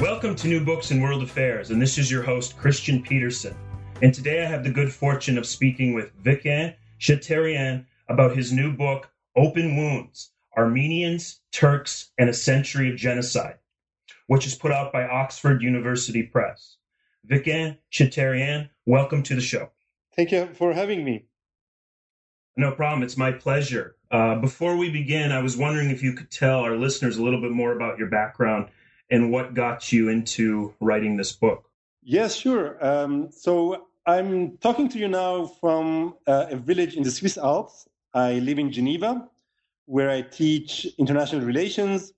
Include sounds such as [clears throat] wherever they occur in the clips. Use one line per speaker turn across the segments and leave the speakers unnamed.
Welcome to New Books in World Affairs, and this is your host, Christian Peterson. And today I have the good fortune of speaking with Vicken Cheterian about his new book, Open Wounds Armenians, Turks, and a Century of Genocide, which is put out by Oxford University Press. Vicken Cheterian, welcome to the show.
Thank you for having me.
No problem. It's my pleasure. Uh, before we begin, I was wondering if you could tell our listeners a little bit more about your background and what got you into writing this book.
Yes, sure. Um, so I'm talking to you now from uh, a village in the Swiss Alps. I live in Geneva, where I teach international relations.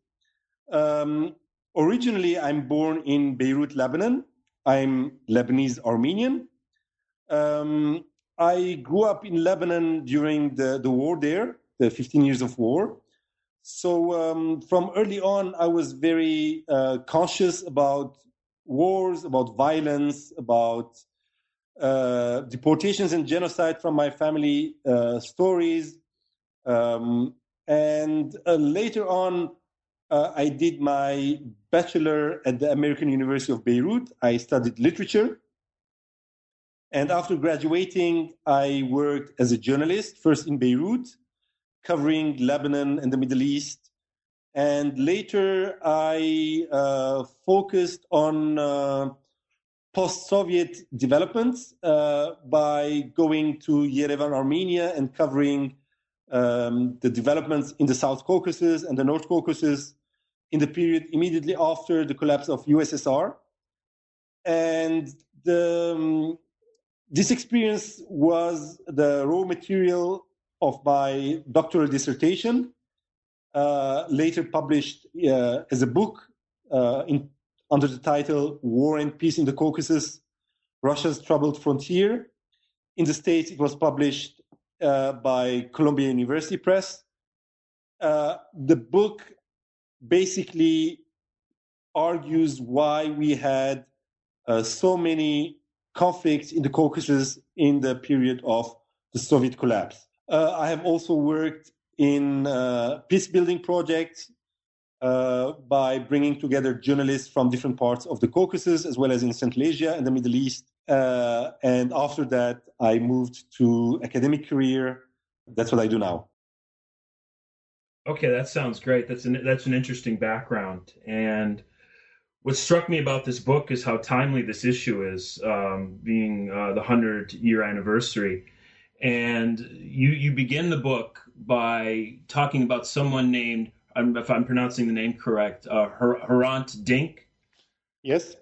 Um, originally, I'm born in Beirut, Lebanon. I'm Lebanese Armenian. Um, I grew up in Lebanon during the, the war there, the 15 years of war. So um, from early on, I was very uh, conscious about wars, about violence, about uh, deportations and genocide from my family uh, stories. Um, and uh, later on, uh, I did my bachelor at the American University of Beirut. I studied literature. And after graduating, I worked as a journalist, first in Beirut, covering Lebanon and the Middle East. And later, I uh, focused on uh, post Soviet developments uh, by going to Yerevan, Armenia, and covering um, the developments in the South Caucasus and the North Caucasus in the period immediately after the collapse of USSR. And the, um, this experience was the raw material of my doctoral dissertation, uh, later published uh, as a book uh, in, under the title War and Peace in the Caucasus Russia's Troubled Frontier. In the States, it was published uh, by Columbia University Press. Uh, the book basically argues why we had so many conflicts in the Caucasus in the period of the Soviet collapse. Uh, I have also worked in uh, peace building projects uh, by bringing together journalists from different parts of the Caucasus, as well as in Central Asia and the Middle East. Uh, and after that, I moved to academic career. That's what I do now.
Okay, that sounds great. That's an that's an interesting background. And what struck me about this book is how timely this issue is, um, being uh, the hundred year anniversary and you you begin the book by talking about someone named if I'm pronouncing the name correct, uh, Hrant Dink.
Yes.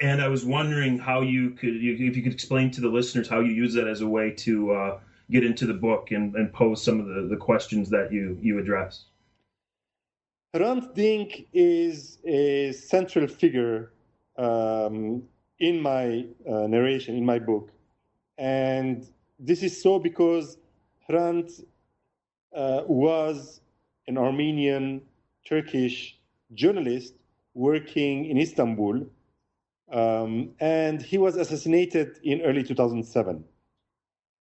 And I was wondering how you could, if you could explain to the listeners how you use that as a way to uh, get into the book and, and pose some of the, the questions that you you address.
Hrant Dink is a central figure um, in my uh, narration, in my book, and this is so because Hrant uh, was an Armenian Turkish journalist working in Istanbul, um, and he was assassinated in early 2007.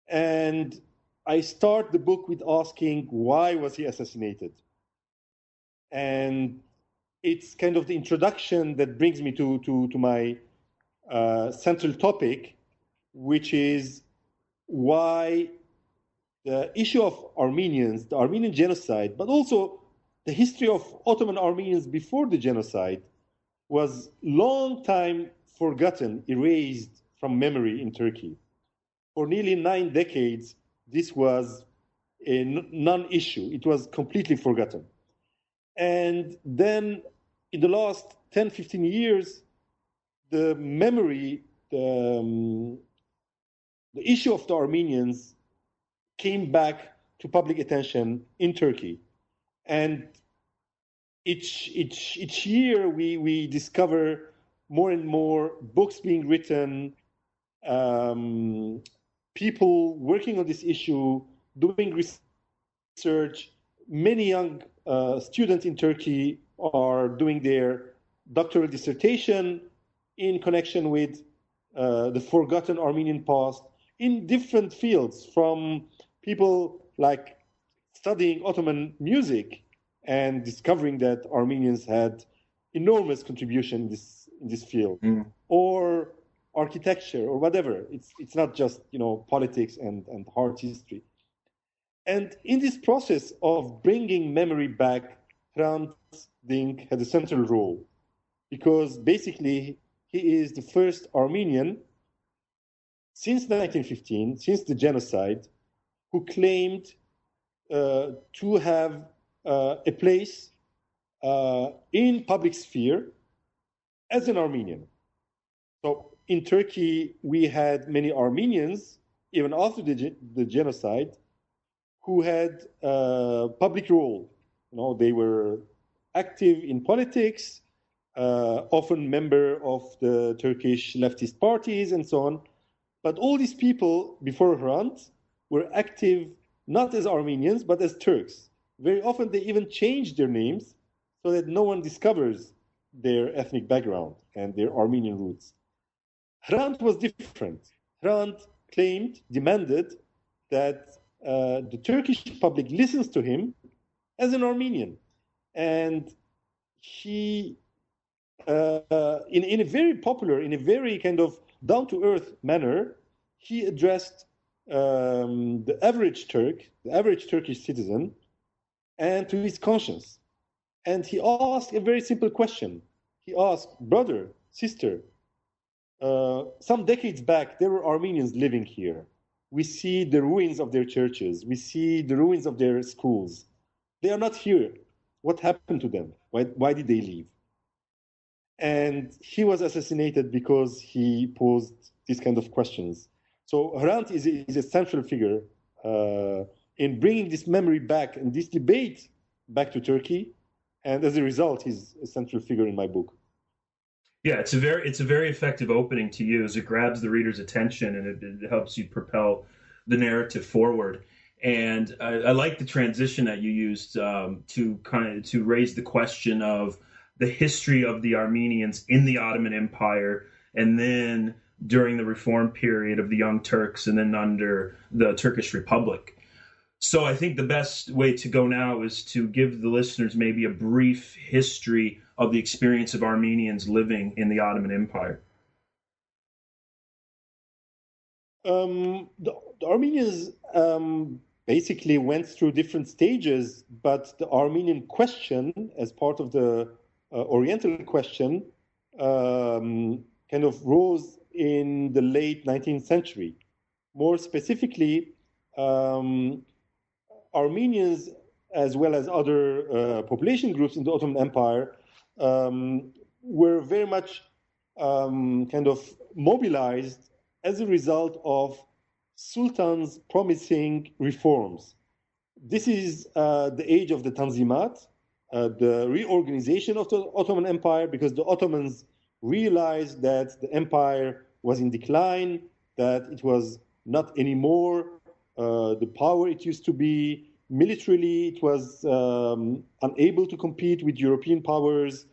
And I start the book with asking why was he assassinated, and it's kind of the introduction that brings me to to to my uh, central topic, which is why the issue of Armenians, the Armenian genocide, but also the history of Ottoman Armenians before the genocide was long time forgotten, erased from memory in Turkey. For nearly nine decades, this was a non-issue. It was completely forgotten. And then in the last 10, 15 years, the memory, the, um, the issue of the Armenians came back to public attention in Turkey. and each each each year we we discover more and more books being written, um, people working on this issue, doing research. Many young uh, students in Turkey are doing their doctoral dissertation in connection with uh, the forgotten Armenian past in different fields, from people like studying Ottoman music and discovering that Armenians had enormous contribution in this in this field, mm. or architecture or whatever. It's it's not just you know politics and and hard history. And in this process of bringing memory back, Hrant Dink had a central role because basically he is the first Armenian since 1915, since the genocide, who claimed uh, to have uh, a place uh, in public sphere as an Armenian. So in Turkey, we had many Armenians, even after the, the genocide, who had a public role. You know, they were active in politics, uh, often member of the Turkish leftist parties and so on. But all these people before Hrant were active not as Armenians, but as Turks. Very often they even change their names so that no one discovers their ethnic background and their Armenian roots. Hrant was different. Hrant claimed, demanded that uh, the Turkish public listens to him as an Armenian. And he, uh, in, in a very popular, in a very kind of down to earth manner, he addressed um, the average Turk, the average Turkish citizen, and to his conscience. And he asked a very simple question. He asked, Brother, sister, uh, some decades back, there were Armenians living here. We see the ruins of their churches, we see the ruins of their schools. They are not here. What happened to them? Why, why did they leave? And he was assassinated because he posed these kind of questions. So Hrant is, is a central figure uh, in bringing this memory back and this debate back to Turkey. And as a result, he's a central figure in my book.
Yeah, it's a very it's a very effective opening to use. It grabs the reader's attention and it, it helps you propel the narrative forward. And I, I like the transition that you used um, to kind of to raise the question of the history of the Armenians in the Ottoman Empire, and then during the reform period of the Young Turks and then under the Turkish Republic. So I think the best way to go now is to give the listeners maybe a brief history of the experience of Armenians living in the Ottoman Empire.
Um, the, the, Armenians um, basically went through different stages, but the Armenian question, as part of the Oriental question, um, kind of rose in the late 19th century. More specifically, um, Armenians, as well as other uh, population groups in the Ottoman Empire, um, were very much um, kind of mobilized as a result of sultans promising reforms. This is uh, the age of the Tanzimat, uh, the reorganization of the Ottoman Empire, because the Ottomans realized that the empire was in decline, that it was not anymore uh, the power it used to be. Militarily, it was um, unable to compete with European powers,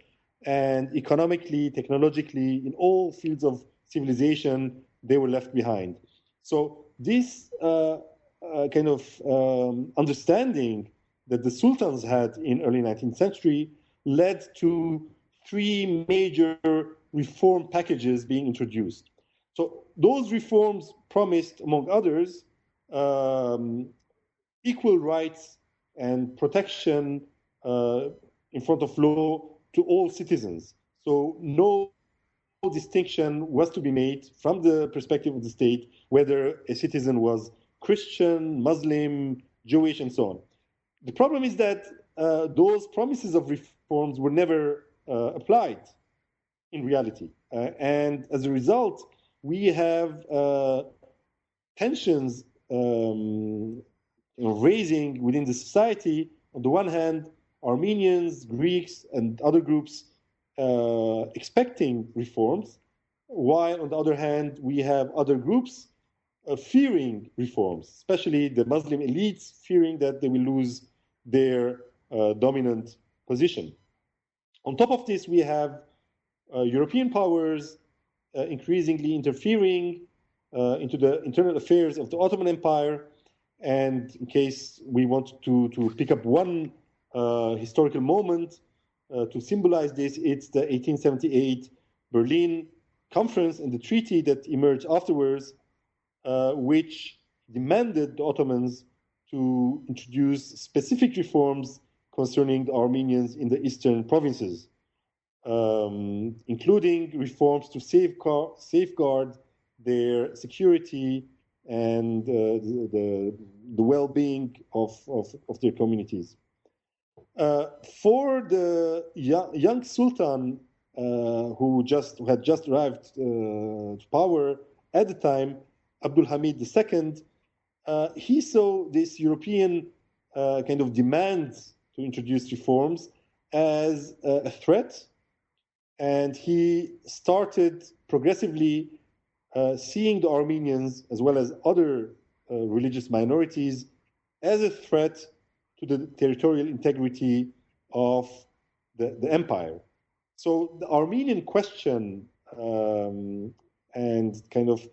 and economically, technologically, in all fields of civilization, they were left behind. So, this uh, uh, kind of um, understanding that the sultans had in early 19th century led to three major reform packages being introduced. So those reforms promised, among others, um, equal rights and protection uh, in front of law to all citizens. So no distinction was to be made from the perspective of the state whether a citizen was Christian, Muslim, Jewish, and so on. The problem is that uh, those promises of reforms were never uh, applied in reality. Uh, and as a result, we have uh, tensions um, raising within the society. On the one hand, Armenians, Greeks, and other groups uh, expecting reforms, while on the other hand, we have other groups uh, fearing reforms, especially the Muslim elites fearing that they will lose their uh, dominant position. On top of this, we have uh, European powers uh, increasingly interfering uh, into the internal affairs of the Ottoman Empire. And in case we want to, to pick up one historical moment to symbolize this, it's the 1878 Berlin Conference and the treaty that emerged afterwards, uh, which demanded the Ottomans to introduce specific reforms concerning the Armenians in the eastern provinces, um, including reforms to safeguard, safeguard their security and uh, the, the, well-being of, of, of, their communities. Uh, for the young, young sultan uh, who just who had just arrived uh, to power at the time, Abdul Hamid II, uh, he saw this European uh, kind of demand to introduce reforms as a threat, and he started progressively uh, seeing the Armenians as well as other uh, religious minorities as a threat to the territorial integrity of the, the empire. So the Armenian question um, and kind of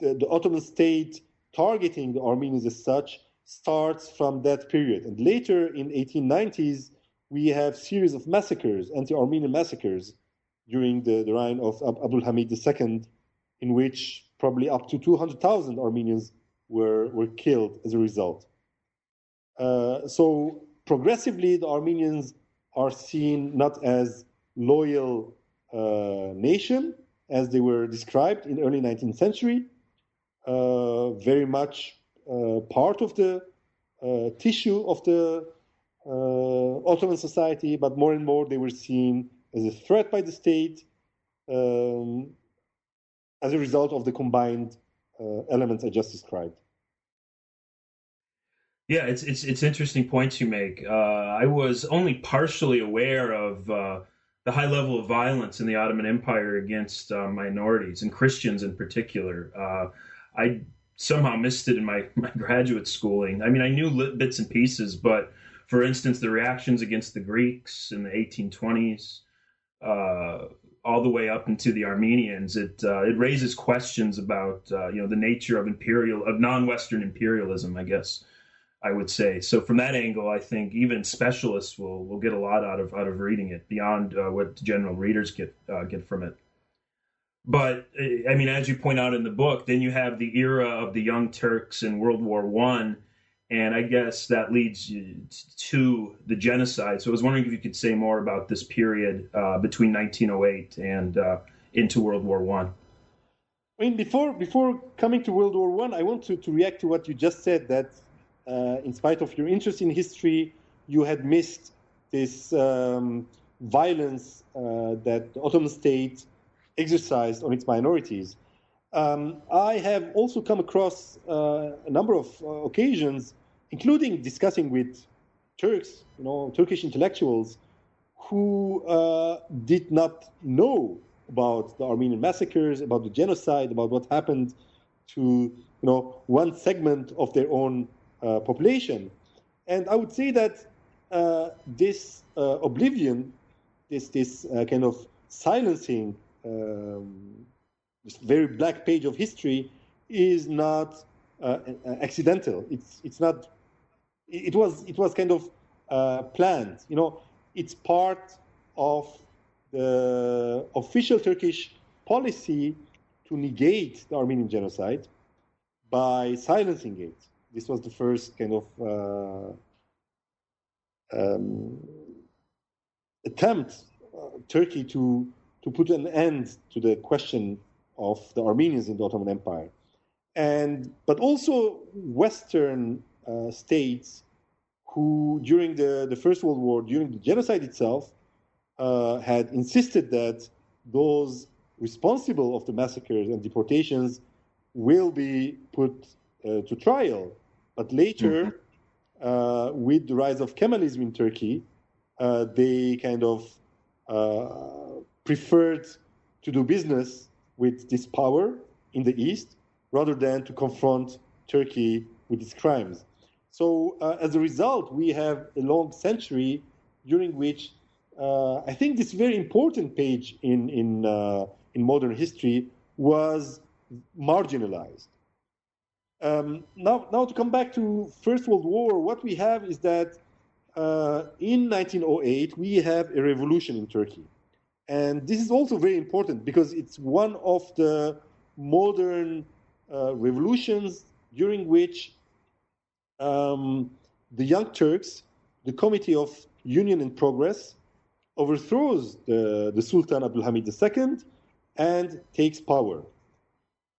the, the, Ottoman state targeting the Armenians as such starts from that period. And later in 1890s, we have series of massacres, anti-Armenian massacres, during the, the reign of Abdul Hamid II in which probably up to 200,000 Armenians were, were killed as a result. Uh, so progressively, the Armenians are seen not as loyal uh, nation as they were described in early 19th century, very much uh, part of the uh, tissue of the uh, Ottoman society, but more and more they were seen as a threat by the state, um, as a result of the combined uh, elements I just described.
Yeah, it's it's it's interesting points you make. Uh, I was only partially aware of uh, the high level of violence in the Ottoman Empire against uh, minorities and Christians in particular. I somehow missed it in my, my graduate schooling. I mean, I knew bits and pieces, but for instance, the reactions against the Greeks in the 1820s, uh, all the way up into the Armenians, it uh, it raises questions about uh, you know the nature of imperial of non-Western imperialism, I guess I would say. So from that angle, I think even specialists will will get a lot out of out of reading it beyond uh, what general readers get uh, get from it. But I mean, as you point out in the book, then you have the era of the Young Turks in World War One and I guess that leads to the genocide. So I was wondering if you could say more about this period uh, between 1908 and uh, into World War One.
I. mean, before before coming to World War One, I, I want to, to react to what you just said. That uh, in spite of your interest in history, you had missed this um, violence uh, that the Ottoman state exercised on its minorities. Um, I have also come across uh, a number of uh, occasions including discussing with Turks, you know, Turkish intellectuals who uh, did not know about the Armenian massacres, about the genocide, about what happened to you know one segment of their own uh, population. And I would say that uh, this uh, oblivion, this this kind of silencing, um, this very black page of history, is not uh, accidental. It's it's not it was it was kind of uh, planned. You know, it's part of the official Turkish policy to negate the Armenian genocide by silencing it. This was the first kind of uh, um, attempt uh, Turkey to to put an end to the question of the Armenians in the Ottoman Empire, and but also Western uh, states who, during the, the First World War, during the genocide itself, uh, had insisted that those responsible of the massacres and deportations will be put uh, to trial. But later, mm-hmm. uh, with the rise of Kemalism in Turkey, uh, they kind of uh, preferred to do business with this power in the East rather than to confront Turkey with its crimes. So, uh, as a result, we have a long century during which uh, I think this very important page in, in, uh, in modern history was marginalized. Um, now, now, to come back to First World War, what we have is that uh, in 1908 we have a revolution in Turkey, and this is also very important because it's one of the modern uh, revolutions during which um, the Young Turks, the Committee of Union and Progress, overthrows the, the Sultan Abdulhamid II and takes power.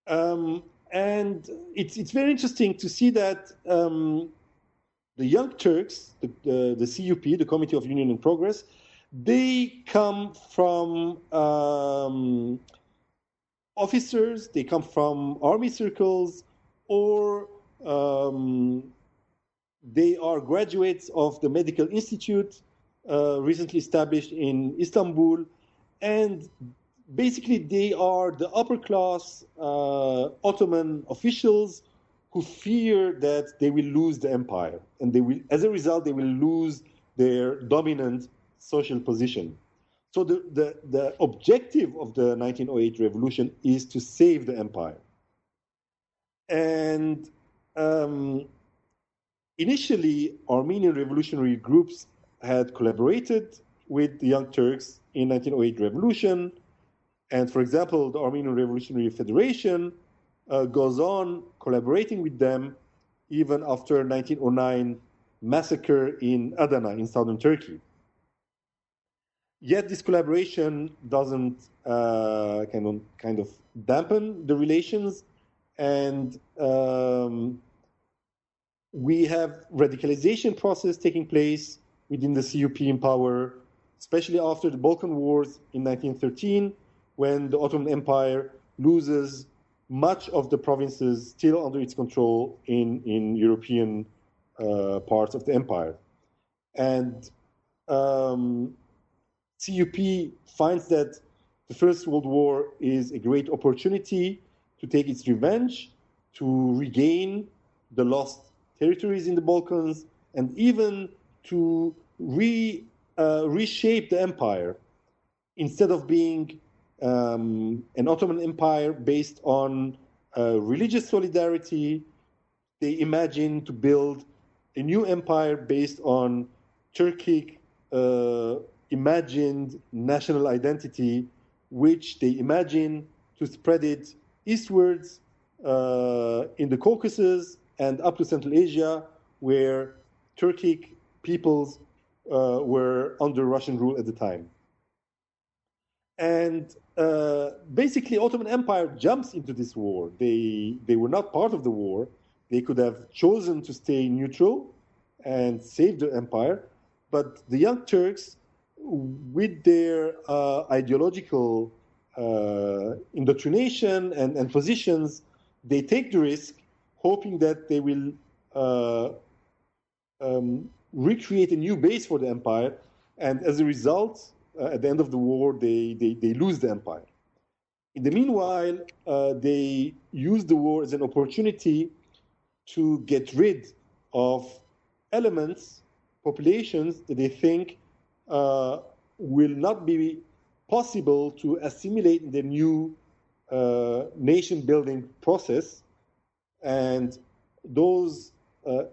Um, and it's, it's very interesting to see that um, the Young Turks, the, the, the, CUP, the Committee of Union and Progress, they come from um, officers, they come from army circles, or um, they are graduates of the Medical Institute, uh, recently established in Istanbul, and basically they are the upper class uh, Ottoman officials who fear that they will lose the empire, and they will, as a result, they will lose their dominant social position. So the, the, the objective of the 1908 revolution is to save the empire. And um, initially, Armenian revolutionary groups had collaborated with the Young Turks in 1908 revolution. And for example, the Armenian Revolutionary Federation uh, goes on collaborating with them even after 1909 massacre in Adana in southern Turkey. Yet this collaboration doesn't uh, kind, of, kind of dampen the relations, and um, we have radicalization process taking place within the CUP in power, especially after the Balkan Wars in 1913, when the Ottoman Empire loses much of the provinces still under its control in, in European uh, parts of the empire. And um, CUP finds that the First World War is a great opportunity to take its revenge, to regain the lost territories in the Balkans, and even to re, uh, reshape the empire instead of being um, an Ottoman Empire based on uh, religious solidarity. They imagine to build a new empire based on Turkic uh, imagined national identity, which they imagine to spread it eastwards uh, in the Caucasus and up to Central Asia, where Turkic peoples uh, were under Russian rule at the time. And uh, basically, Ottoman Empire jumps into this war. They they were not part of the war. They could have chosen to stay neutral and save the empire, but the Young Turks, with their uh, ideological uh, indoctrination and, and positions, they take the risk, hoping that they will uh, um, recreate a new base for the empire. And as a result, at the end of the war, they, they, they lose the empire. In the meanwhile, uh, they use the war as an opportunity to get rid of elements, populations that they think uh, will not be possible to assimilate the new uh, nation building process. And those uh,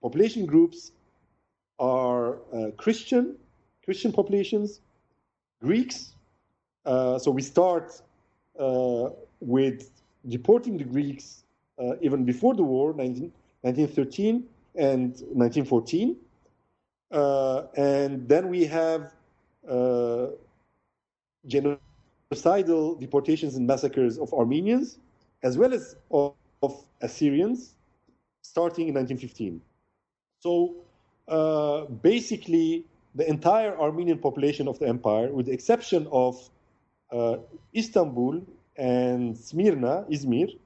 population groups are uh, Christian, Christian populations, Greeks. Uh, so we start with deporting the Greeks even before the war, 19, 1913 and 1914. Uh, and then we have uh, genocidal deportations and massacres of Armenians, as well as of, of Assyrians, starting in 1915. So uh, basically, the entire Armenian population of the empire, with the exception of uh, Istanbul and Smyrna, Izmir,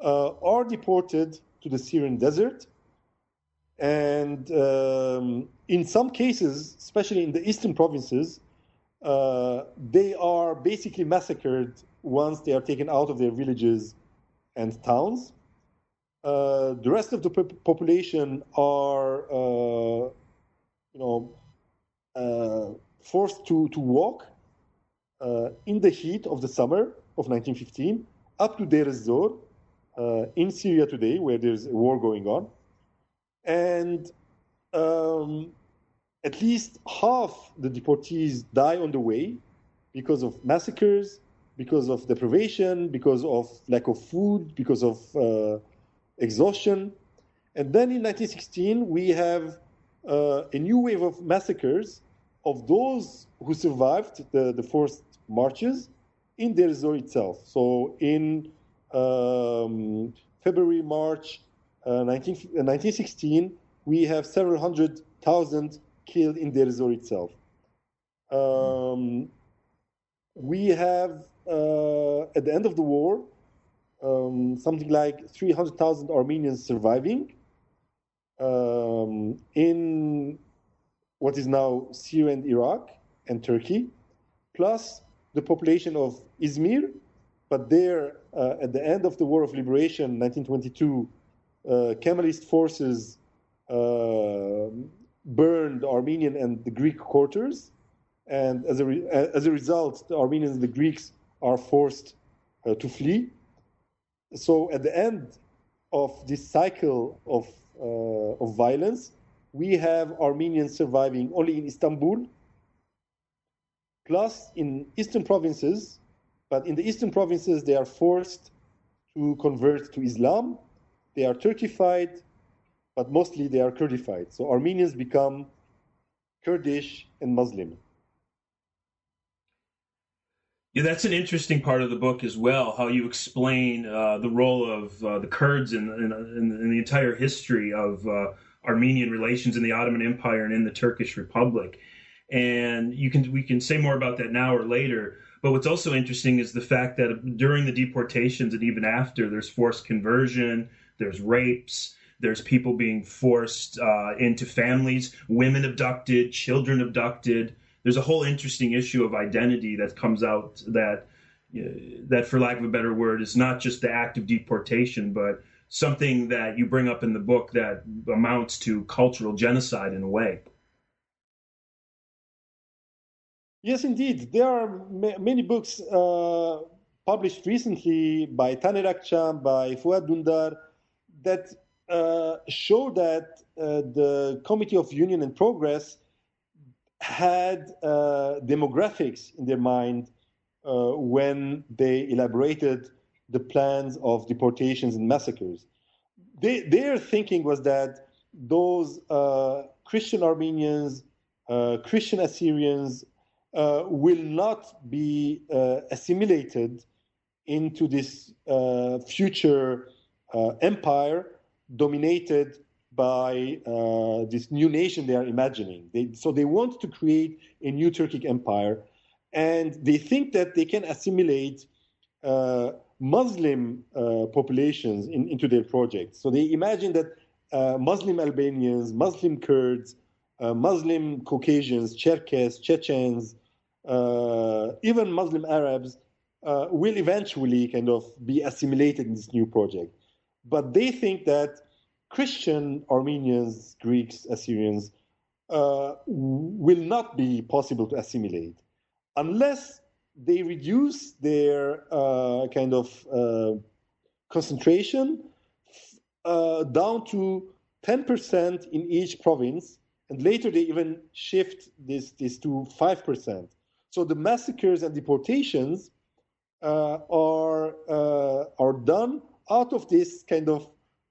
uh, are deported to the Syrian desert. And um, in some cases, especially in the eastern provinces, uh, they are basically massacred once they are taken out of their villages and towns. Uh, the rest of the population are, uh, you know, uh, forced to, to walk uh, in the heat of the summer of 1915 up to Deir ez-Zor uh, in Syria today, where there's a war going on. And um, at least half the deportees die on the way because of massacres, because of deprivation, because of lack of food, because of uh, exhaustion. And then in 1916, we have uh, a new wave of massacres of those who survived the, the forced marches in Deir ez-Zor itself. So in um, February, March uh, 19, 1916, uh, we have several hundred thousand killed in Deir ez-Zor itself. Um, we have, uh, at the end of the war, um, something like 300,000 Armenians surviving um, in what is now Syria and Iraq and Turkey, plus the population of Izmir. But there, uh, at the end of the War of Liberation, 1922, uh, Kemalist forces uh, burned Armenian and the Greek quarters, and as a, re- as a result, the Armenians and the Greeks are forced uh, to flee. So at the end of this cycle of, uh, of violence, we have Armenians surviving only in Istanbul, plus in eastern provinces, but in the eastern provinces, they are forced to convert to Islam. They are Turkified, but mostly they are Kurdified. So Armenians become Kurdish and Muslim.
Yeah, that's an interesting part of the book as well. How you explain uh, the role of uh, the Kurds in, in, in, the entire history of uh, Armenian relations in the Ottoman Empire and in the Turkish Republic. And you can we can say more about that now or later. But what's also interesting is the fact that during the deportations and even after, there's forced conversion, there's rapes, there's people being forced uh, into families, women abducted, children abducted. There's a whole interesting issue of identity that comes out that that, for lack of a better word, is not just the act of deportation, but something that you bring up in the book that amounts to cultural genocide in a way.
Yes, indeed. There are ma- many books uh, published recently by Taner Akçam, by Fuat Dündar, that uh, show that uh, the Committee of Union and Progress had uh, demographics in their mind uh, when they elaborated the plans of deportations and massacres. They, their thinking was that those uh, Christian Armenians, Christian Assyrians, will not be assimilated into this future empire dominated by uh, this new nation they are imagining. They, so they want to create a new Turkic empire, and they think that they can assimilate uh, Muslim uh, populations in, into their project. So they imagine that uh, Muslim Albanians, Muslim Kurds, uh, Muslim Caucasians, Cherkess, Chechens, uh, even Muslim Arabs will eventually kind of be assimilated in this new project. But they think that Christian Armenians, Greeks, Assyrians uh, will not be possible to assimilate unless they reduce their uh, kind of uh, concentration uh, down to 10% in each province, and later they even shift this, this to 5%. So the massacres and deportations uh, are, uh, are done out of this kind of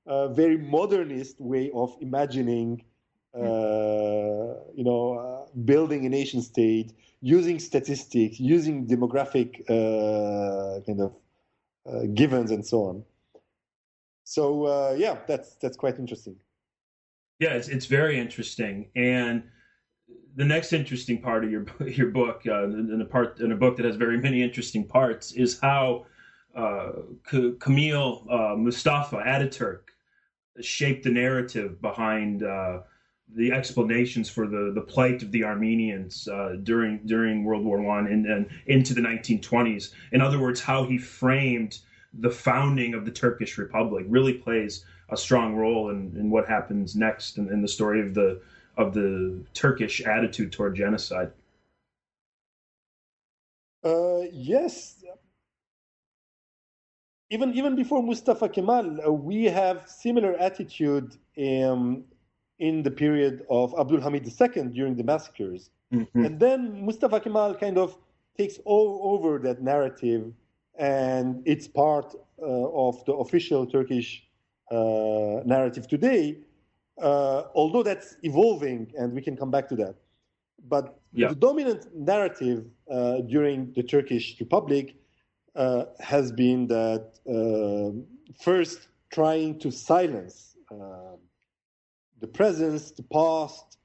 uh, very modernist way of imagining, uh, you know, uh, building a nation state, using statistics, using demographic uh, kind of uh, givens and so on. So uh, yeah, that's that's quite interesting.
Yeah, it's it's very interesting, and the next interesting part of your [laughs] your book, uh, in a part in a book that has very many interesting parts, is how K- Kemal uh, Mustafa Ataturk shaped the narrative behind uh, the explanations for the, the plight of the Armenians uh, during during World War One and, and into the 1920s. In other words, how he framed the founding of the Turkish Republic really plays a strong role in, in what happens next in, in the story of the of the Turkish attitude toward genocide.
Uh, yes. Even even before Mustafa Kemal, uh, we have similar attitude um, in the period of Abdul Hamid II during the massacres, mm-hmm. and then Mustafa Kemal kind of takes all over that narrative, and it's part uh, of the official Turkish uh, narrative today. Uh, although that's evolving, and we can come back to that. But yeah. the dominant narrative uh, during the Turkish Republic uh, has been that uh, first trying to silence uh, the presence, the past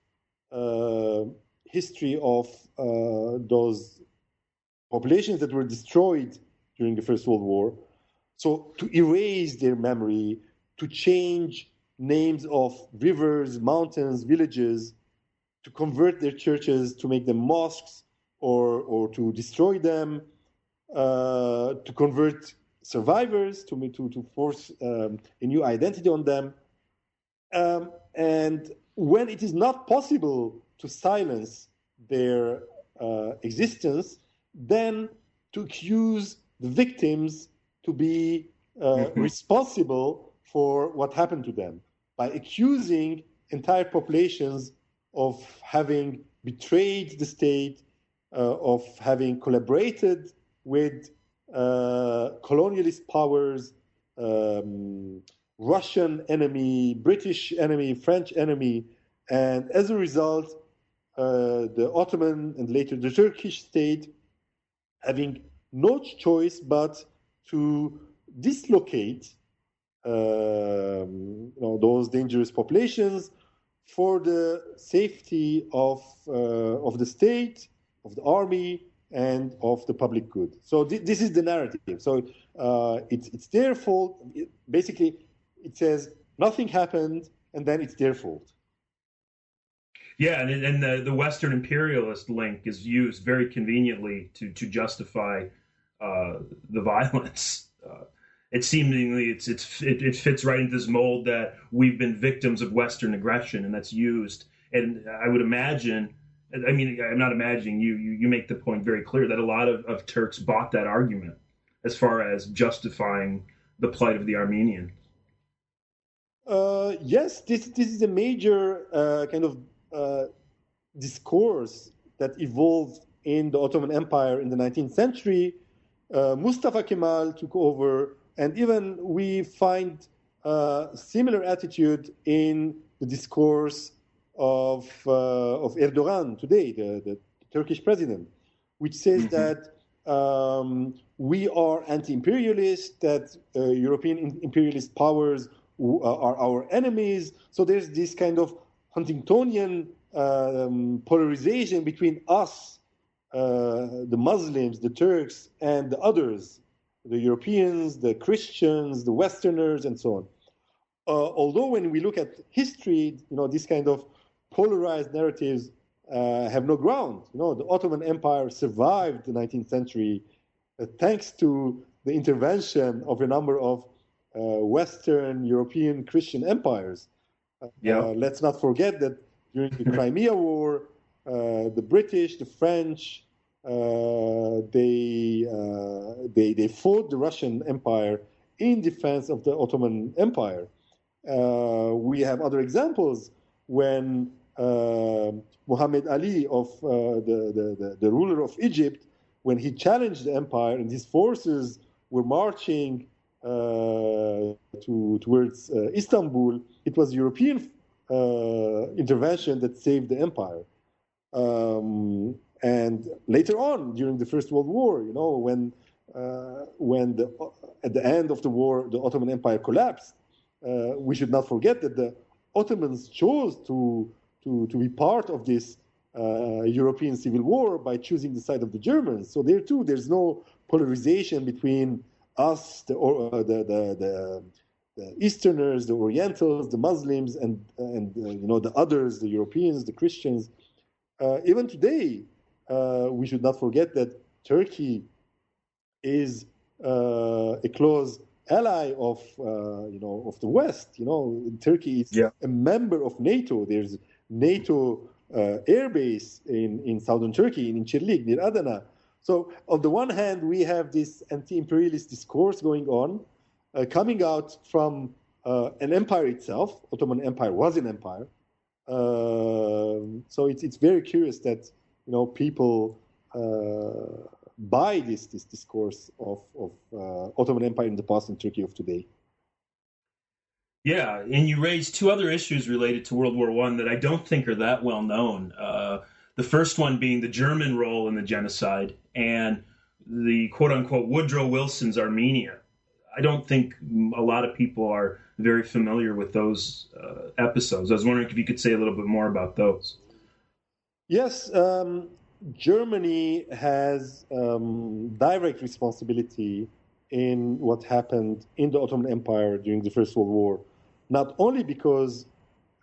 uh, history of those populations that were destroyed during the First World War. So to erase their memory, to change names of rivers, mountains, villages, to convert their churches to make them mosques or, or to destroy them, uh, to convert survivors, to, to, to force um, a new identity on them. Um, and when it is not possible to silence their uh, existence, then to accuse the victims to be uh, mm-hmm. responsible for what happened to them by accusing entire populations of having betrayed the state, uh, of having collaborated with uh, colonialist powers, um, Russian enemy, British enemy, French enemy, and as a result, uh, the Ottoman and later the Turkish state having no choice but to dislocate um, you know, those dangerous populations for the safety of, uh, of the state, of the army, and of the public good. So th- this is the narrative. So uh, it's, it's their fault. It, basically, it says nothing happened, and then it's their fault.
Yeah, and, and the, the Western imperialist link is used very conveniently to, to justify uh, the [laughs] violence. Uh, it seemingly it's it's it, it, fits right into this mold that we've been victims of Western aggression, and that's used. And I would imagine, I mean, I'm not imagining you. You, you make the point very clear that a lot of, of Turks bought that argument as far as justifying the plight of the Armenians.
Uh, yes, this this is a major uh, kind of uh, discourse that evolved in the Ottoman Empire in the 19th century. Uh, Mustafa Kemal took over and even we find a similar attitude in the discourse of, uh, of Erdogan today, the, the, Turkish president, which says mm-hmm. that um, we are anti-imperialist, that uh, European imperialist powers uh, are our enemies. So there's this kind of Huntingtonian um, polarization between us, uh, the Muslims, the Turks, and the others the Europeans, the Christians, the Westerners, and so on. Uh, although when we look at history, you know, these kind of polarized narratives uh, have no ground. You know, the Ottoman Empire survived the 19th century uh, thanks to the intervention of a number of uh, Western European Christian empires. Uh, yeah. let's not forget that during the Crimea War, uh, the British, the French, uh, they, uh, they, they fought the Russian Empire in defense of the Ottoman Empire. Uh, we have other examples when Muhammad Ali, of the, the, the, the ruler of Egypt, when he challenged the empire and his forces were marching uh, to, towards uh, Istanbul, it was European uh, intervention that saved the empire. Um, and later on, during the First World War, you know, when uh, when the, at the end of the war the Ottoman Empire collapsed, uh, we should not forget that the Ottomans chose to to to be part of this uh, European civil war by choosing the side of the Germans. So there too, there's no polarization between us, the uh, the the, the Easterners, the Orientals, the Muslims, and and uh, you know the others, the Europeans, the Christians. Uh, even today, uh, we should not forget that Turkey is uh, a close ally of uh, you know of the West. You know, Turkey is yeah. a member of NATO. There's NATO uh, air base in in southern Turkey, in Incirlik, near Adana. So on the one hand, we have this anti-imperialist discourse going on uh, coming out from uh, an empire itself. Ottoman Empire was an empire. Uh, so it's it's very curious that you know people uh, buy this this discourse of of uh, Ottoman Empire in the past and Turkey of today.
Yeah, and you raised two other issues related to World War One that I don't think are that well known. Uh, the first one being the German role in the genocide and the quote unquote Woodrow Wilson's Armenia. I don't think a lot of people are very familiar with those uh, episodes. I was wondering if you could say a little bit more about those.
Yes, um, Germany has um, direct responsibility in what happened in the Ottoman Empire during the First World War, not only because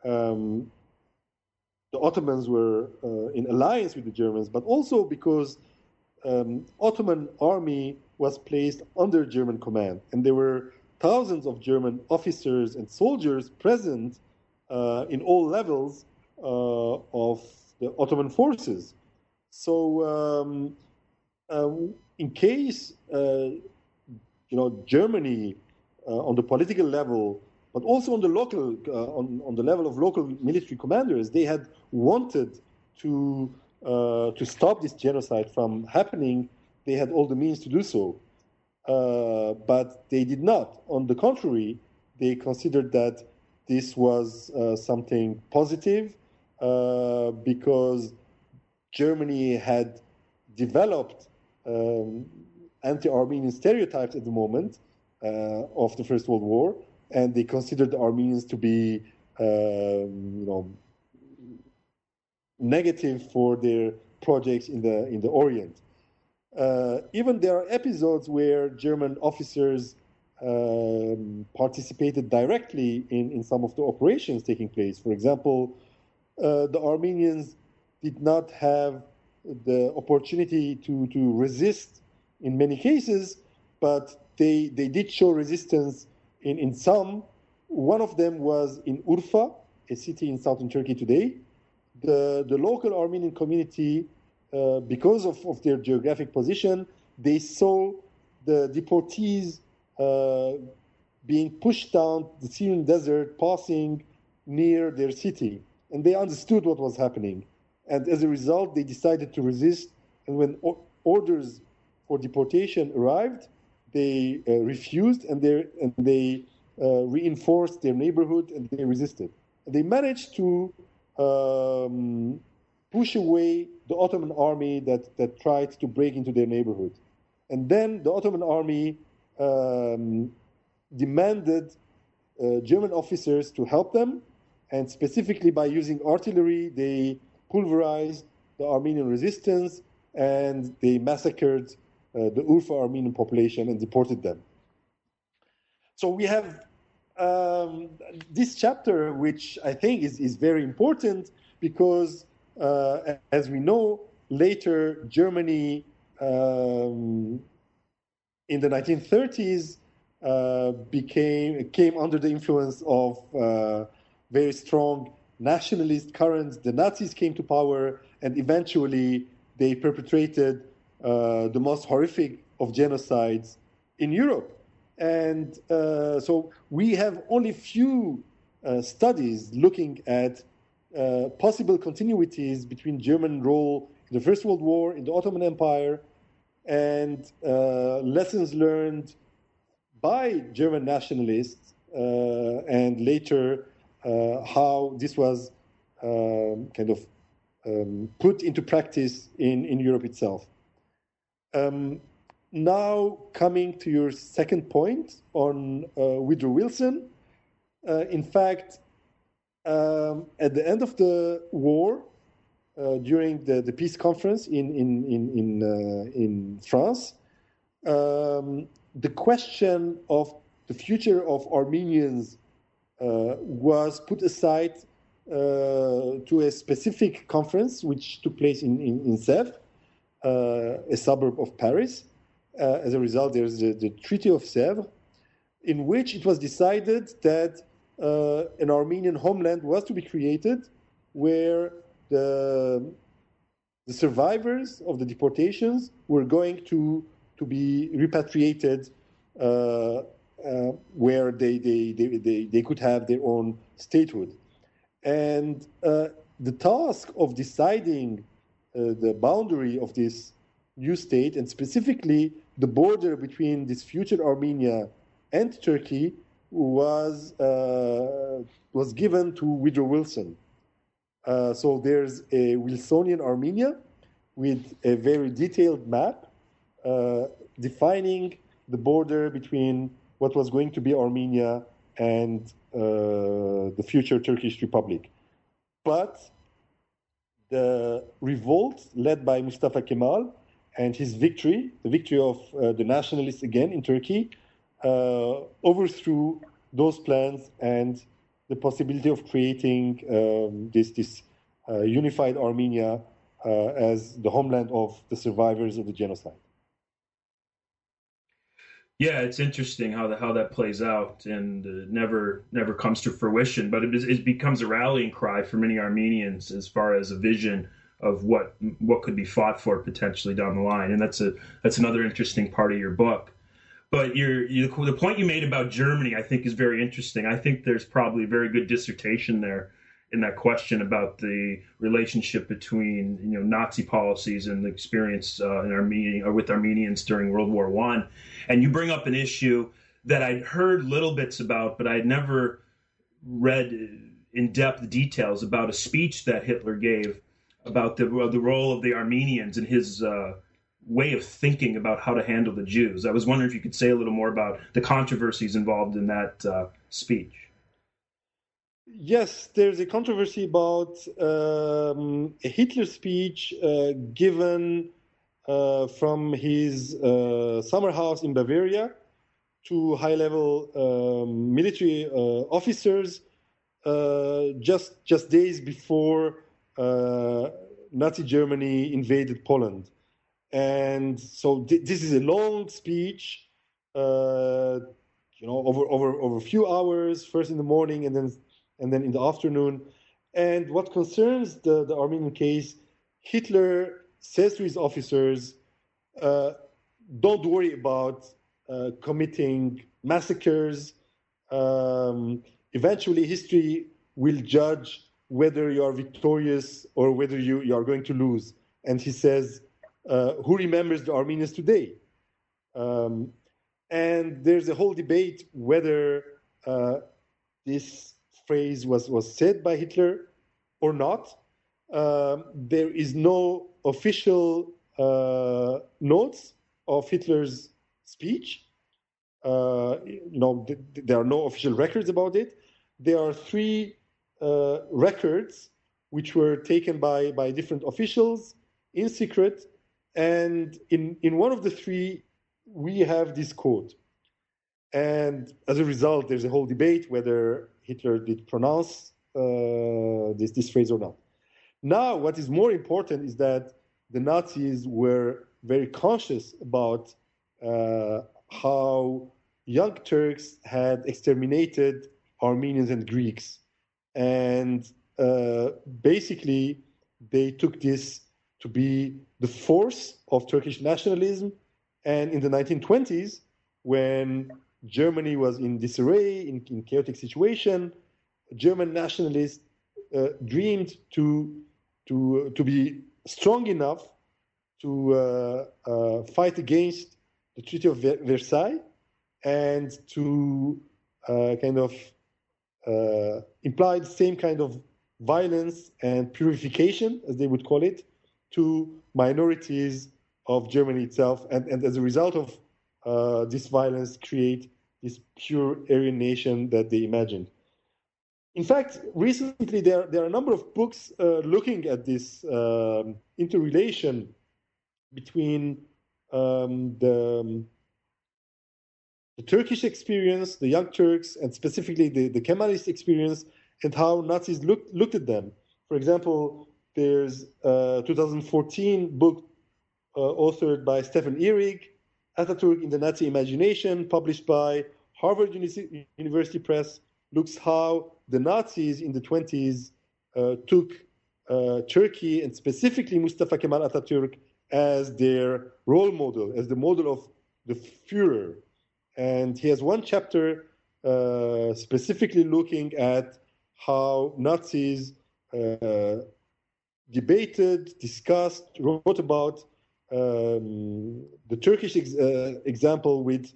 um, the Ottomans were uh, in alliance with the Germans, but also because um, Ottoman army was placed under German command, and there were thousands of German officers and soldiers present uh, in all levels uh, of the Ottoman forces. So, um, um, in case uh, you know Germany uh, on the political level, but also on the local, uh, on on the level of local military commanders, they had wanted to uh, to stop this genocide from happening, they had all the means to do so. Uh, but they did not. On the contrary, they considered that this was uh, something positive uh, because Germany had developed um, anti Armenian stereotypes at the moment uh, of the First World War, and they considered Armenians to be, um, you know, negative for their projects in the in the Orient. Uh, even there are episodes where German officers um, participated directly in, in some of the operations taking place. For example, uh, the Armenians did not have the opportunity to, to resist in many cases, but they, they did show resistance in, in some. One of them was in Urfa, a city in southern Turkey today, the, the local Armenian community, uh, because of, of their geographic position, they saw the deportees uh, being pushed down the Syrian desert, passing near their city. And they understood what was happening. And as a result, they decided to resist. And when orders for deportation arrived, they uh, refused and, and they uh, reinforced their neighborhood and they resisted. They managed to um, push away the Ottoman army that, that tried to break into their neighborhood. And then the Ottoman army um, demanded uh, German officers to help them, and specifically by using artillery, they pulverized the Armenian resistance and they massacred the Urfa Armenian population and deported them. So we have um, this chapter, which I think is, is very important because, uh, as we know, later Germany um, in the 1930s uh, became came under the influence of uh, very strong nationalist currents. The Nazis came to power, and eventually they perpetrated uh, the most horrific of genocides in Europe. And uh, so we have only few uh, studies looking at uh, possible continuities between German role in the First World War, in the Ottoman Empire, and uh, lessons learned by German nationalists, and later how this was um, kind of um, put into practice in, in Europe itself. Um, now, coming to your second point on uh, Woodrow Wilson, uh, in fact, um, at the end of the war, uh, during the, the peace conference in in in in, uh, in France, um, the question of the future of Armenians uh, was put aside uh, to a specific conference which took place in, in, in uh, a suburb of Paris. Uh, as a result, there's the, the, Treaty of Sèvres, in which it was decided that uh, an Armenian homeland was to be created where the, the survivors of the deportations were going to, to be repatriated uh, uh, where they, they, they, they, they could have their own statehood. And uh, the task of deciding uh, the boundary of this new state, and specifically the border between this future Armenia and Turkey, was uh, was given to Woodrow Wilson. Uh, so there's a Wilsonian Armenia with a very detailed map uh, defining the border between what was going to be Armenia and uh, the future Turkish Republic. But the revolt led by Mustafa Kemal and his victory, the victory of uh, the nationalists again in Turkey, uh, overthrew those plans and the possibility of creating um, this, this uh, unified Armenia uh, as the homeland of the survivors of the genocide.
Yeah, it's interesting how the, how that plays out and uh, never never comes to fruition. But it, it becomes a rallying cry for many Armenians as far as a vision of what what could be fought for potentially down the line. And that's a that's another interesting part of your book. But your, you, the point you made about Germany, I think, is very interesting. I think there's probably a very good dissertation there in that question about the relationship between you know Nazi policies and the experience uh, in Armenia or with Armenians during World War One, and you bring up an issue that I'd heard little bits about, but I'd never read in depth details about a speech that Hitler gave about the the role of the Armenians and his uh, way of thinking about how to handle the Jews. I was wondering if you could say a little more about the controversies involved in that uh, speech.
Yes, there's a controversy about um, a Hitler speech uh, given uh, from his uh, summer house in Bavaria to high level um, military uh, officers uh, just, just days before uh, Nazi Germany invaded Poland. And so th- this is a long speech, you know, over, over, over a few hours, first in the morning and then and then in the afternoon. And what concerns the, the Armenian case, Hitler says to his officers, uh, don't worry about uh, committing massacres. Um, eventually, history will judge whether you are victorious or whether you, you are going to lose. And he says, uh, Who remembers the Armenians today? Um, and there's a whole debate whether uh, this phrase was, was said by Hitler or not. Um, there is no official uh, notes of Hitler's speech. Uh, know, th- there are no official records about it. There are three uh, records which were taken by, by different officials in secret. And in, in one of the three, we have this quote. And as a result, there's a whole debate whether Hitler did pronounce uh, this, this phrase or not. Now, what is more important is that the Nazis were very conscious about uh, how young Turks had exterminated Armenians and Greeks. And uh, basically, they took this to be the force of Turkish nationalism. And in the 1920s, when Germany was in disarray, in, in chaotic situation. German nationalists uh, dreamed to to to be strong enough to uh, uh, fight against the Treaty of Versailles and to uh, kind of uh, imply the same kind of violence and purification, as they would call it, to minorities of Germany itself, and, and as a result of uh, this violence, create this pure Aryan nation that they imagined. In fact, recently there, there are a number of books uh, looking at this um, interrelation between um, the, um, the Turkish experience, the Young Turks, and specifically the, the Kemalist experience, and how Nazis looked looked at them. For example, there's a 2014 book uh, authored by Stefan Ihrig, Ataturk in the Nazi Imagination, published by Harvard University Press, looks how the Nazis in the 20s uh, took uh, Turkey and specifically Mustafa Kemal Ataturk as their role model, as the model of the Führer. And he has one chapter uh, specifically looking at how Nazis uh, debated, discussed, wrote about um, the Turkish ex- uh, example with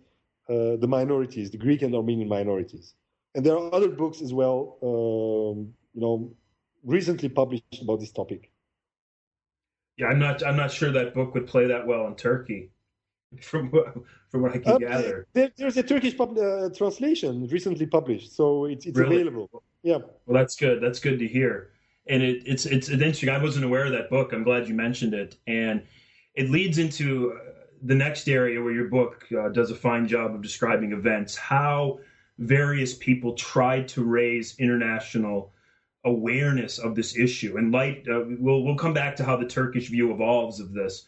uh, the minorities, the Greek and Armenian minorities. And there are other books as well, um, you know, recently published about this topic.
Yeah, I'm not. I'm not sure that book would play that well in Turkey, [laughs] from what, from what I can uh, gather.
There, there's a Turkish pub, uh, translation recently published, so it's it's really? available. Yeah.
Well, that's good. That's good to hear. And it, it's it's interesting. I wasn't aware of that book. I'm glad you mentioned it, and it leads into uh, the next area where your book uh, does a fine job of describing events. How various people tried to raise international awareness of this issue. And light, uh, we'll we'll come back to how the Turkish view evolves of this.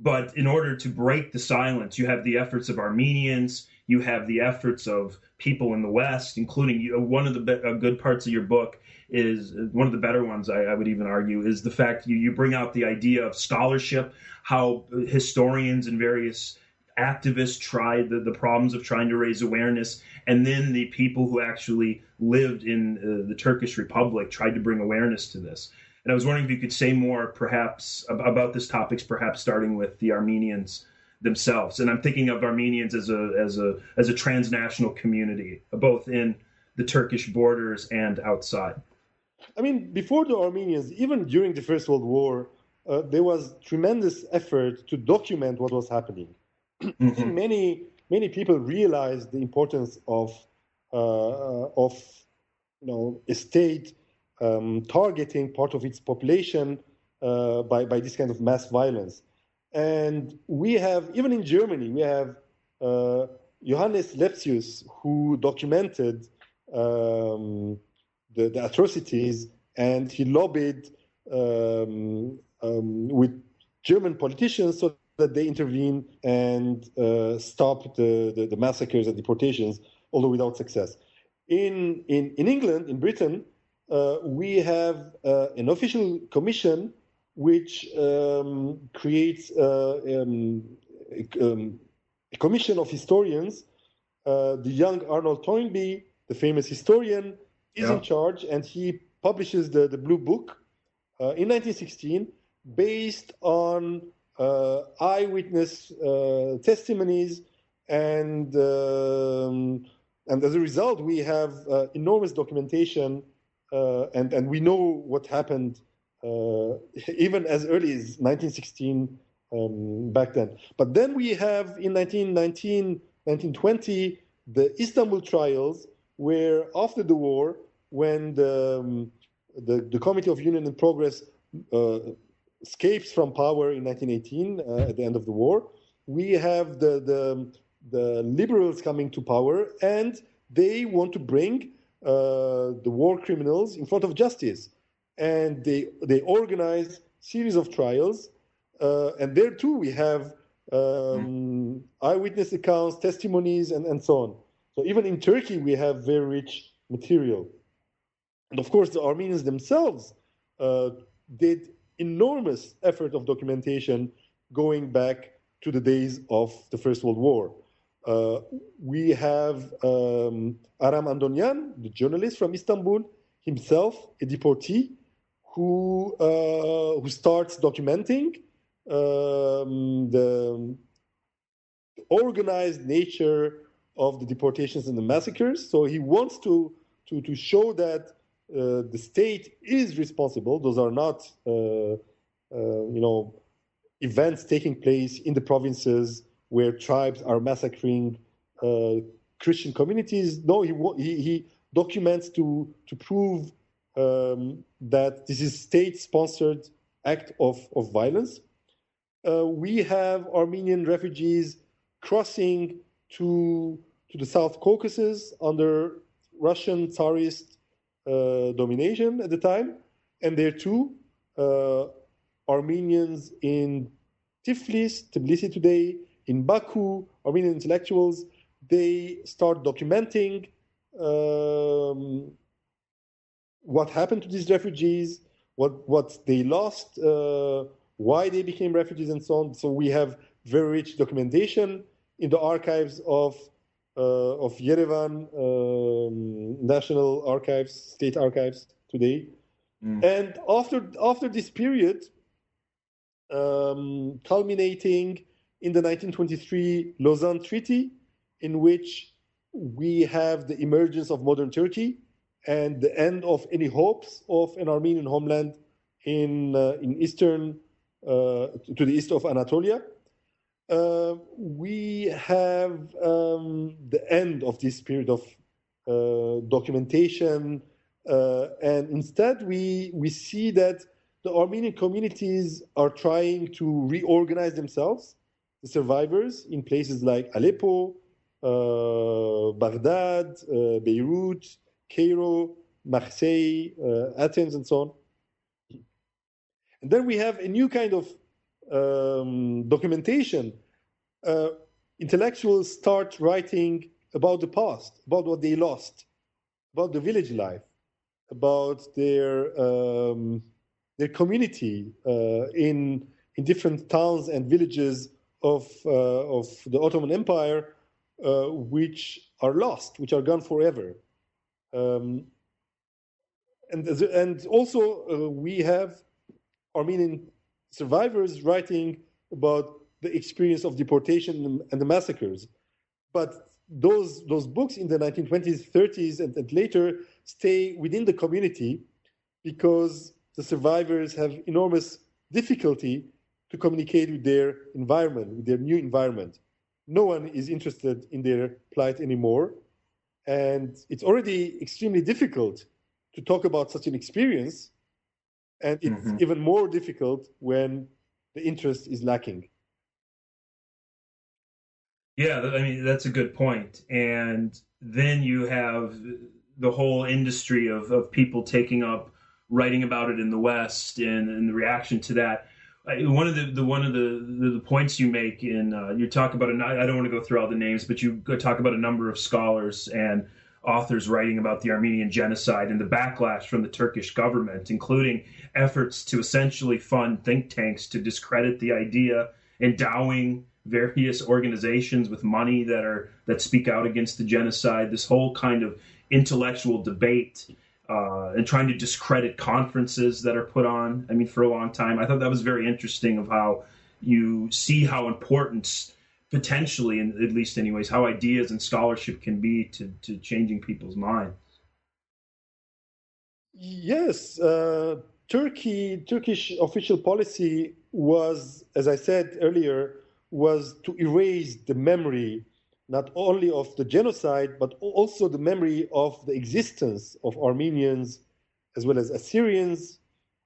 But in order to break the silence, you have the efforts of Armenians, you have the efforts of people in the West, including you. One of the be- uh, good parts of your book is one of the better ones. I, I would even argue is the fact you you bring out the idea of scholarship, how historians and various activists tried the, the problems of trying to raise awareness and then the people who actually lived in uh, the Turkish Republic tried to bring awareness to this. And I was wondering if you could say more, perhaps, about this topics, perhaps starting with the Armenians themselves. And I'm thinking of Armenians as a as a as a transnational community, both in the Turkish borders and outside.
I mean, before the Armenians, even during the First World War, uh, there was tremendous effort to document what was happening. [clears throat] Mm-hmm. many many people realize the importance of uh, of you know a state um, targeting part of its population uh, by by this kind of mass violence. And we have even in Germany we have uh, Johannes Lepsius who documented um, the, the, atrocities and he lobbied um, um with German politicians so that they intervene and uh, stop the, the, the, massacres and deportations, although without success. In, in, in England, in Britain, uh, we have uh, an official commission which um, creates uh, um, a, um, commission of historians. Uh, the young Arnold Toynbee, the famous historian, is yeah. in charge, and he publishes the, the Blue Book uh, in 1916 based on uh, eyewitness uh, testimonies, and um, and as a result, we have uh, enormous documentation, and and we know what happened [laughs] even as early as 1916 um, back then. But then we have in 1919, 1920, the Istanbul trials, where after the war, when the, um, the, the, Committee of Union and Progress uh, escapes from power in 1918 uh, at the end of the war. We have the, the, the liberals coming to power, and they want to bring uh, the war criminals in front of justice. And they, they organize series of trials. Uh, and there too, we have um, eyewitness accounts, testimonies, and, and so on. So even in Turkey, we have very rich material. And of course, the Armenians themselves uh, did enormous effort of documentation going back to the days of the First World War. Uh, we have um, Aram Andonyan, the journalist from Istanbul, himself a deportee, who uh, who starts documenting um, the organized nature of the deportations and the massacres. So he wants to to to show that uh, the state is responsible. Those are not, uh, uh, you know, events taking place in the provinces where tribes are massacring Christian communities. No, he, he, he documents to to prove um, that this is state-sponsored act of, of violence. Uh, we have Armenian refugees crossing to to the South Caucasus under Russian Tsarist uh, domination at the time, and there too, uh, Armenians in Tiflis, Tbilisi today, in Baku, Armenian intellectuals, they start documenting um, what happened to these refugees, what what they lost, uh, why they became refugees, and so on. So we have very rich documentation in the archives of uh, of Yerevan um, National Archives, State Archives today. Mm. And after after this period, um, culminating in the 1923 Lausanne Treaty, in which we have the emergence of modern Turkey and the end of any hopes of an Armenian homeland in uh, in eastern uh, to the east of Anatolia. Uh, we have um, the end of this period of documentation, and instead we we see that the Armenian communities are trying to reorganize themselves, the survivors in places like Aleppo, uh, Baghdad, uh, Beirut, Cairo, Marseille, uh, Athens, and so on. And then we have a new kind of um, documentation. Uh, intellectuals start writing about the past, about what they lost, about the village life, about their um, their community uh, in in different towns and villages of uh, of the Ottoman Empire, uh, which are lost, which are gone forever. Um, and and also uh, we have Armenian survivors writing about the experience of deportation and the massacres. But those those books in the 1920s, 30s, and, and later stay within the community because the survivors have enormous difficulty to communicate with their environment, with their new environment. No one is interested in their plight anymore. And it's already extremely difficult to talk about such an experience. And it's mm-hmm. even more difficult when the interest is lacking.
Yeah, I mean, that's a good point. And then you have the whole industry of, of people taking up writing about it in the West and, and the reaction to that. One of the, the one of the, the, points you make in uh, you talk about a, I don't want to go through all the names, but you talk about a number of scholars and authors writing about the Armenian genocide and the backlash from the Turkish government, including efforts to essentially fund think tanks to discredit the idea, endowing various organizations with money that are that speak out against the genocide. This whole kind of intellectual debate uh, and trying to discredit conferences that are put on. I mean, for a long time, I thought that was very interesting of how you see how important potentially, in, at least anyways, how ideas and scholarship can be to, to changing people's mind.
Yes, uh, Turkey Turkish official policy was, as I said earlier, was to erase the memory not only of the genocide, but also the memory of the existence of Armenians, as well as Assyrians,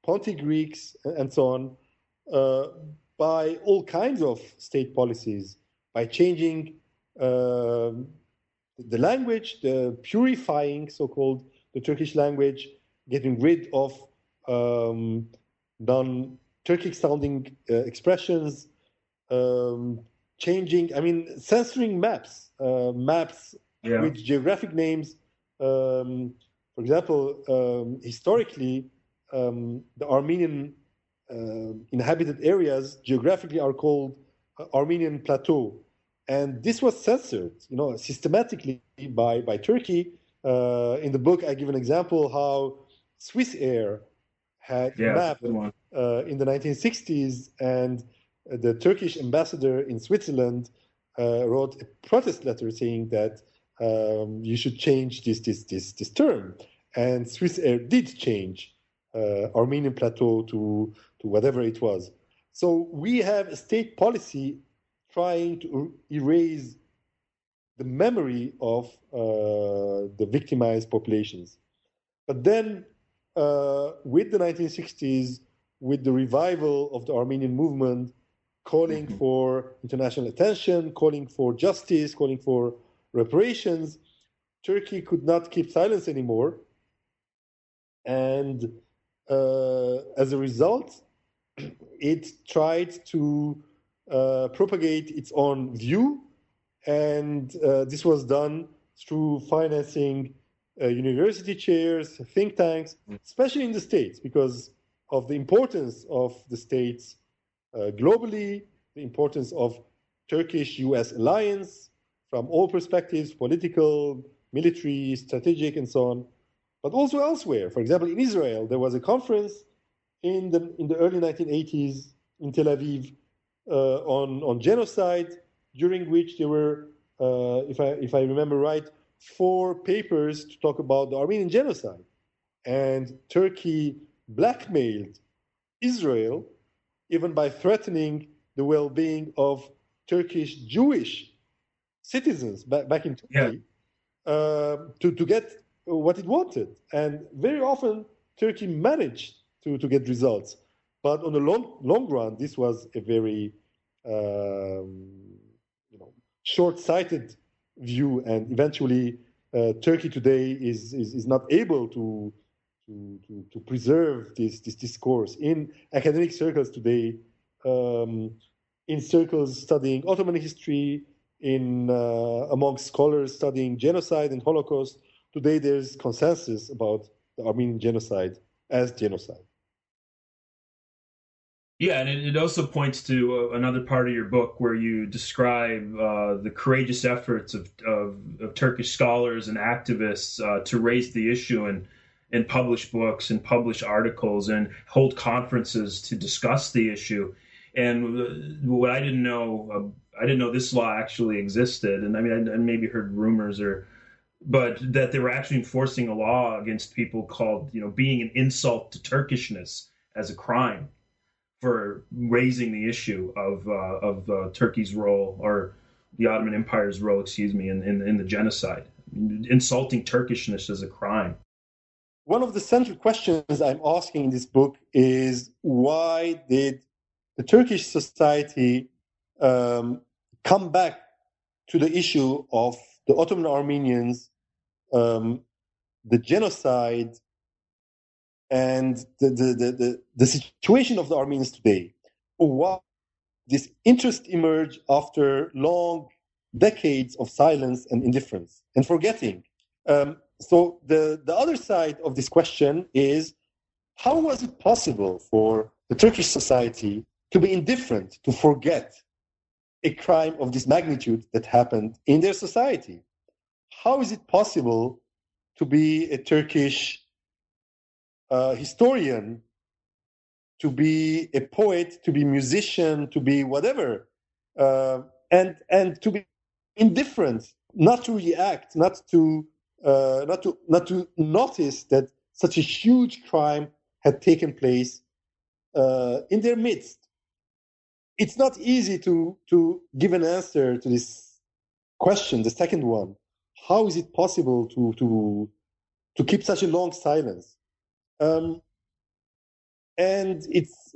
Pontic Greeks, and so on, uh, by all kinds of state policies, by changing uh, the language, the purifying, so called, the Turkish language, getting rid of um, non Turkic sounding uh, expressions, um, changing, I mean, censoring maps, uh, maps yeah. with geographic names. Um, for example, um, historically, um, the Armenian uh, inhabited areas geographically are called uh, Armenian Plateau. And this was censored, you know, systematically by, by Turkey. Uh, in the book, I give an example how Swissair had yeah, mapped uh, in the 1960s and the Turkish ambassador in Switzerland uh, wrote a protest letter saying that um, you should change this this this this term, and Swissair did change uh, Armenian Plateau to to whatever it was. So we have a state policy trying to erase the memory of uh, the victimized populations. But then, uh, with the 1960s, with the revival of the Armenian movement, calling mm-hmm. for international attention, calling for justice, calling for reparations, Turkey could not keep silence anymore. And uh, as a result, [clears throat] it tried to uh, propagate its own view, and uh, this was done through financing uh, university chairs, think tanks, especially in the States, because of the importance of the States globally, the importance of Turkish US alliance from all perspectives political, military, strategic, and so on, but also elsewhere. For example, in Israel, there was a conference in the, in the early 1980s in Tel Aviv uh, on, on genocide, during which there were, uh, if, I, if I remember right, four papers to talk about the Armenian genocide. And Turkey blackmailed Israel even by threatening the well being of Turkish Jewish citizens back, back in Turkey yeah. uh, to, to get what it wanted. And very often, Turkey managed to, to get results. But on the long, long run, this was a very um, you know, short sighted view, and eventually, uh, Turkey today is, is, is not able to, to, to, to, preserve this, this discourse. In academic circles today, um, in circles studying Ottoman history, in uh, among scholars studying genocide and Holocaust, today there's consensus about the Armenian genocide as genocide.
Yeah, and it, also points to uh, another part of your book where you describe uh, the courageous efforts of, of, of, Turkish scholars and activists uh, to raise the issue and and publish books and publish articles and hold conferences to discuss the issue. And uh, what I didn't know, uh, I didn't know this law actually existed. And I mean, I, I maybe heard rumors or but that they were actually enforcing a law against people called, you know, being an insult to Turkishness as a crime for raising the issue of uh, of uh, Turkey's role or the Ottoman Empire's role, excuse me, in, in, in the genocide. Insulting Turkishness as a crime.
One of the central questions I'm asking in this book is why did the Turkish society um, come back to the issue of the Ottoman Armenians um, the genocide and the, the, the, the, the situation of the Armenians today. Why this interest emerged after long decades of silence and indifference and forgetting. Um, so the, the other side of this question is how was it possible for the Turkish society to be indifferent, to forget a crime of this magnitude that happened in their society? how is it possible to be a Turkish uh, historian, to be a poet, to be musician, to be whatever, uh, and and to be indifferent, not to react, not to uh, not to not to notice that such a huge crime had taken place uh, in their midst. It's not easy to to give an answer to this question, the second one how is it possible to to to keep such a long silence? Um, and it's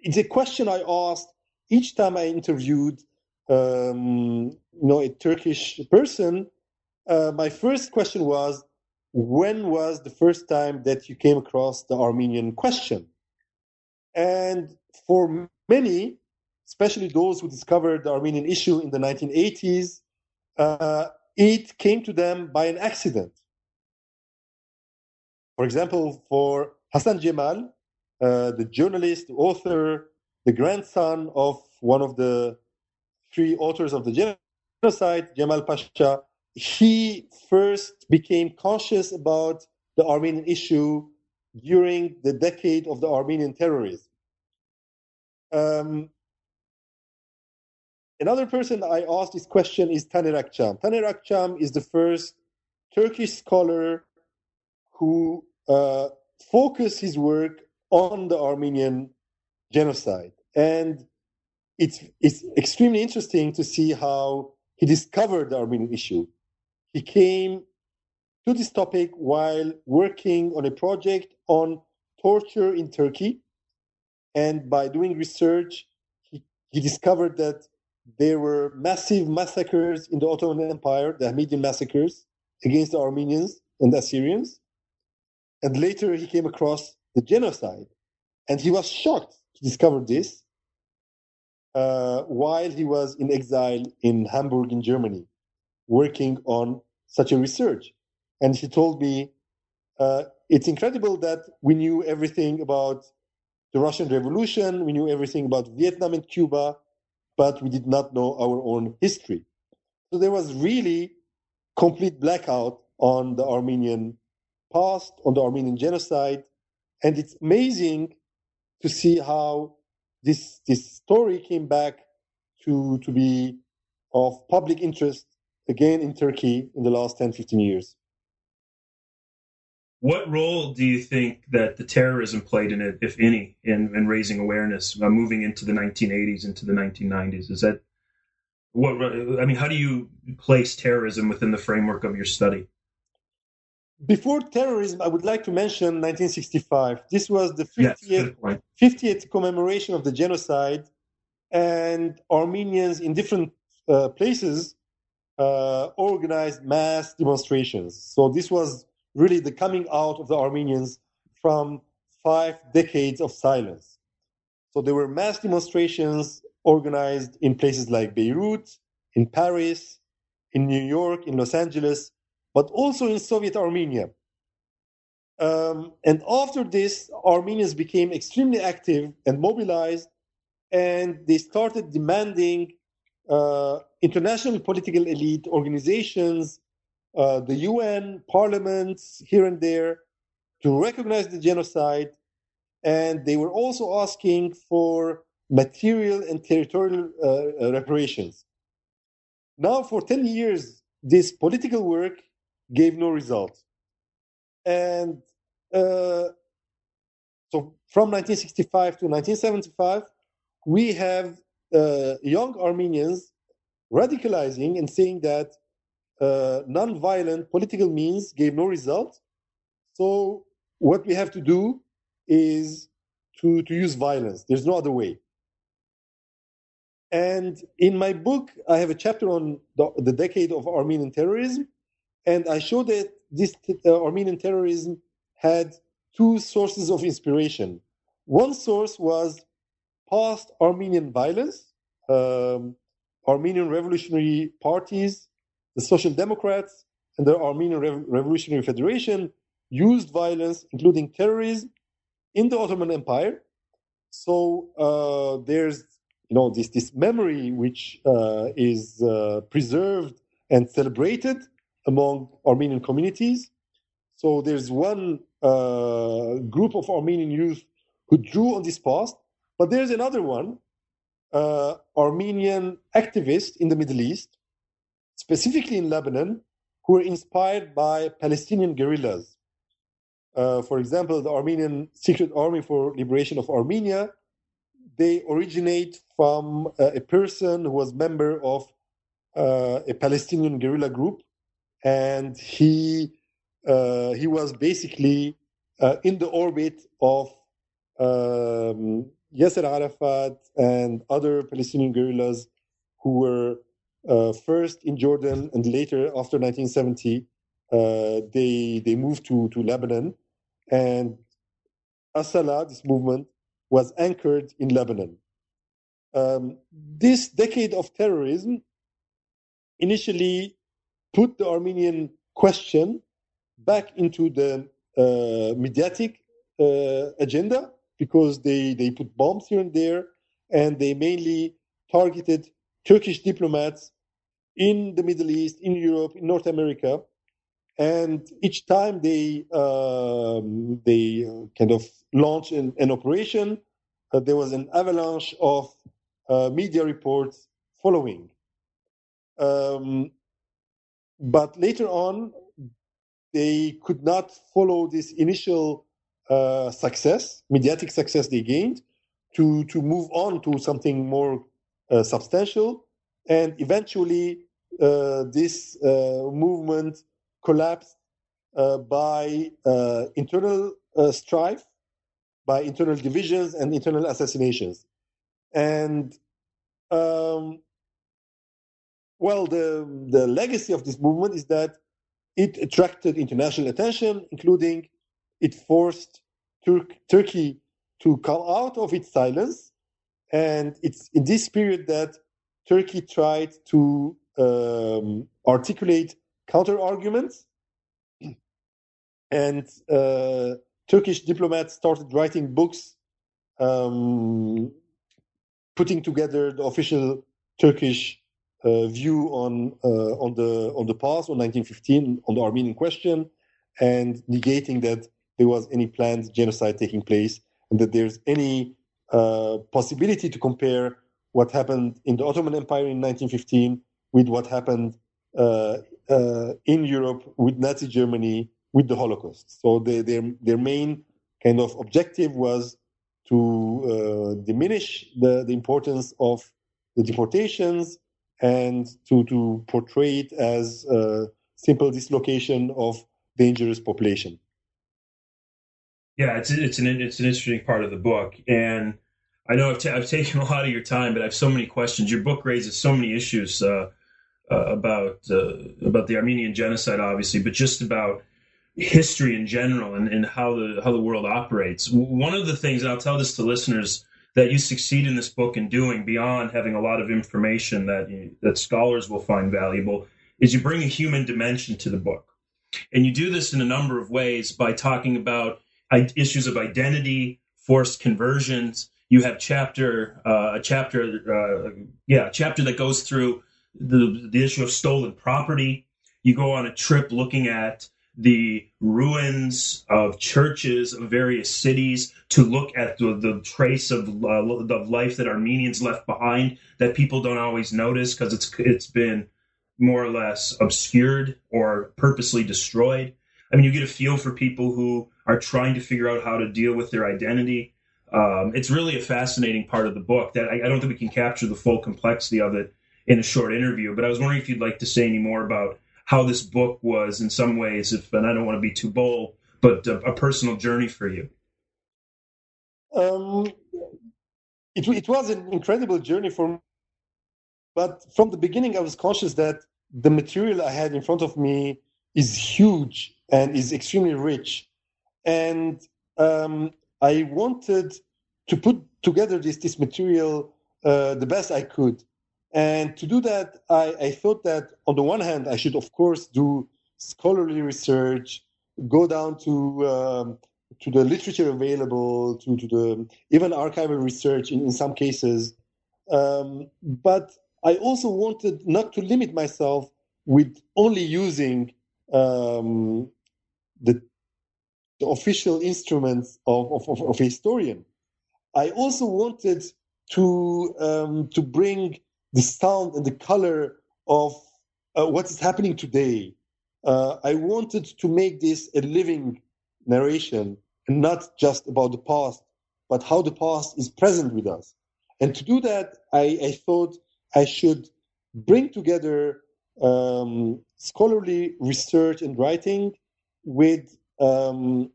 it's a question I asked each time I interviewed um, you know a Turkish person. Uh, my first question was, when was the first time that you came across the Armenian question? And for many, especially those who discovered the Armenian issue in the 1980s, uh, it came to them by an accident. For example, for Hassan Jemal, uh, the journalist, author, the grandson of one of the three authors of the genocide, Jemal Pasha, he first became conscious about the Armenian issue during the decade of the Armenian terrorism. Um, Another person I asked this question is Taner Akçam. Taner Akçam is the first Turkish scholar who uh, focused his work on the Armenian genocide. And it's, it's extremely interesting to see how he discovered the Armenian issue. He came to this topic while working on a project on torture in Turkey. And by doing research, he, he discovered that there were massive massacres in the Ottoman Empire, the Hamidian massacres against the Armenians and the Assyrians. And later he came across the genocide. And he was shocked to discover this uh, while he was in exile in Hamburg, in Germany, working on such a research. And he told me, uh, it's incredible that we knew everything about the Russian Revolution, we knew everything about Vietnam and Cuba, but we did not know our own history. So there was really complete blackout on the Armenian past, on the Armenian genocide. And it's amazing to see how this, this story came back to, to be of public interest again in Turkey in the last 10, 15 years.
What role do you think that the terrorism played in it, if any, in, in raising awareness, uh, moving into the 1980s, into the 1990s? Is that what? I mean, how do you place terrorism within the framework of your study?
Before terrorism, I would like to mention 1965. This was the 50th, yes, 50th commemoration of the genocide, and Armenians in different uh, places uh, organized mass demonstrations. So this was really the coming out of the Armenians from five decades of silence. So there were mass demonstrations organized in places like Beirut, in Paris, in New York, in Los Angeles, but also in Soviet Armenia. Um, and after this, Armenians became extremely active and mobilized, and they started demanding uh, international political elite organizations uh, the UN, parliaments here and there to recognize the genocide. And they were also asking for material and territorial uh, uh reparations. Now, for 10 years, this political work gave no result. And uh, so from 1965 to 1975, we have uh, young Armenians radicalizing and saying that uh, non-violent political means gave no result. So what we have to do is to, to use violence. There's no other way. And in my book, I have a chapter on the, the decade of Armenian terrorism. And I show that this uh, Armenian terrorism had two sources of inspiration. One source was past Armenian violence, um, Armenian revolutionary parties the Social Democrats and the Armenian Re- Revolutionary Federation used violence, including terrorism, in the Ottoman Empire. So uh, there's you know this this memory which uh, is uh, preserved and celebrated among Armenian communities. So there's one uh, group of Armenian youth who drew on this past, but there's another one, uh, Armenian activist in the Middle East specifically in Lebanon, who were inspired by Palestinian guerrillas. Uh, for example, the Armenian Secret Army for Liberation of Armenia, they originate from uh, a person who was member of uh, a Palestinian guerrilla group, and he uh, he was basically uh, in the orbit of um, Yasser Arafat and other Palestinian guerrillas who were uh, first in Jordan and later after 1970, uh, they they moved to to Lebanon, and Asala, this movement, was anchored in Lebanon. Um, this decade of terrorism initially put the Armenian question back into the uh, mediatic uh, agenda because they, they put bombs here and there and they mainly targeted Turkish diplomats in the Middle East, in Europe, in North America, and each time they um, they kind of launch an, an operation, uh, there was an avalanche of uh, media reports following. Um, but later on, they could not follow this initial uh, success, mediatic success they gained, to to move on to something more uh, substantial and eventually uh, this uh, movement collapsed uh, by internal strife, by internal divisions and internal assassinations. And um, well, the, the legacy of this movement is that it attracted international attention, including it forced Tur- Turkey to come out of its silence. And it's in this period that Turkey tried to um, articulate counter arguments. And uh, Turkish diplomats started writing books, um, putting together the official Turkish uh, view on uh, on the on the past on 1915 on the Armenian question, and negating that there was any planned genocide taking place and that there's any uh, possibility to compare what happened in the Ottoman Empire in 1915 with what happened uh, uh, in Europe with Nazi Germany with the Holocaust. So they, their their main kind of objective was to uh, diminish the, the importance of the deportations and to, to portray it as a simple dislocation of dangerous population.
Yeah, it's it's an it's an interesting part of the book, and I know I've, t- I've taken [laughs] a lot of your time, but I have so many questions. Your book raises so many issues uh, uh, about uh, about the Armenian genocide, obviously, but just about history in general and, and how the how the world operates. One of the things, and I'll tell this to listeners, that you succeed in this book in doing beyond having a lot of information that you, that scholars will find valuable is you bring a human dimension to the book, and you do this in a number of ways by talking about issues of identity, forced conversions. You have chapter uh, a chapter, uh, yeah, a chapter that goes through the the issue of stolen property. You go on a trip looking at the ruins of churches of various cities to look at the, the trace of uh, the life that Armenians left behind that people don't always notice because it's it's been more or less obscured or purposely destroyed. I mean, you get a feel for people who are trying to figure out how to deal with their identity. Um, it's really a fascinating part of the book that I, I, don't think we can capture the full complexity of it in a short interview. But I was wondering if you'd like to say any more about how this book was, in some ways, if and I don't want to be too bold, but a, a personal journey for you.
Um, it, it was an incredible journey for me. But from the beginning, I was conscious that the material I had in front of me is huge and is extremely rich and um, I wanted to put together this this material uh, the best I could. And to do that, I, I, thought that on the one hand, I should of course do scholarly research, go down to um, to the literature available, to, to the even archival research in, in some cases. Um, but I also wanted not to limit myself with only using um, the the official instruments of, of, of, of a historian. I also wanted to um, to bring the sound and the color of uh, what is happening today. Uh, I wanted to make this a living narration and not just about the past, but how the past is present with us. And to do that, I, I thought I should bring together um, scholarly research and writing with um,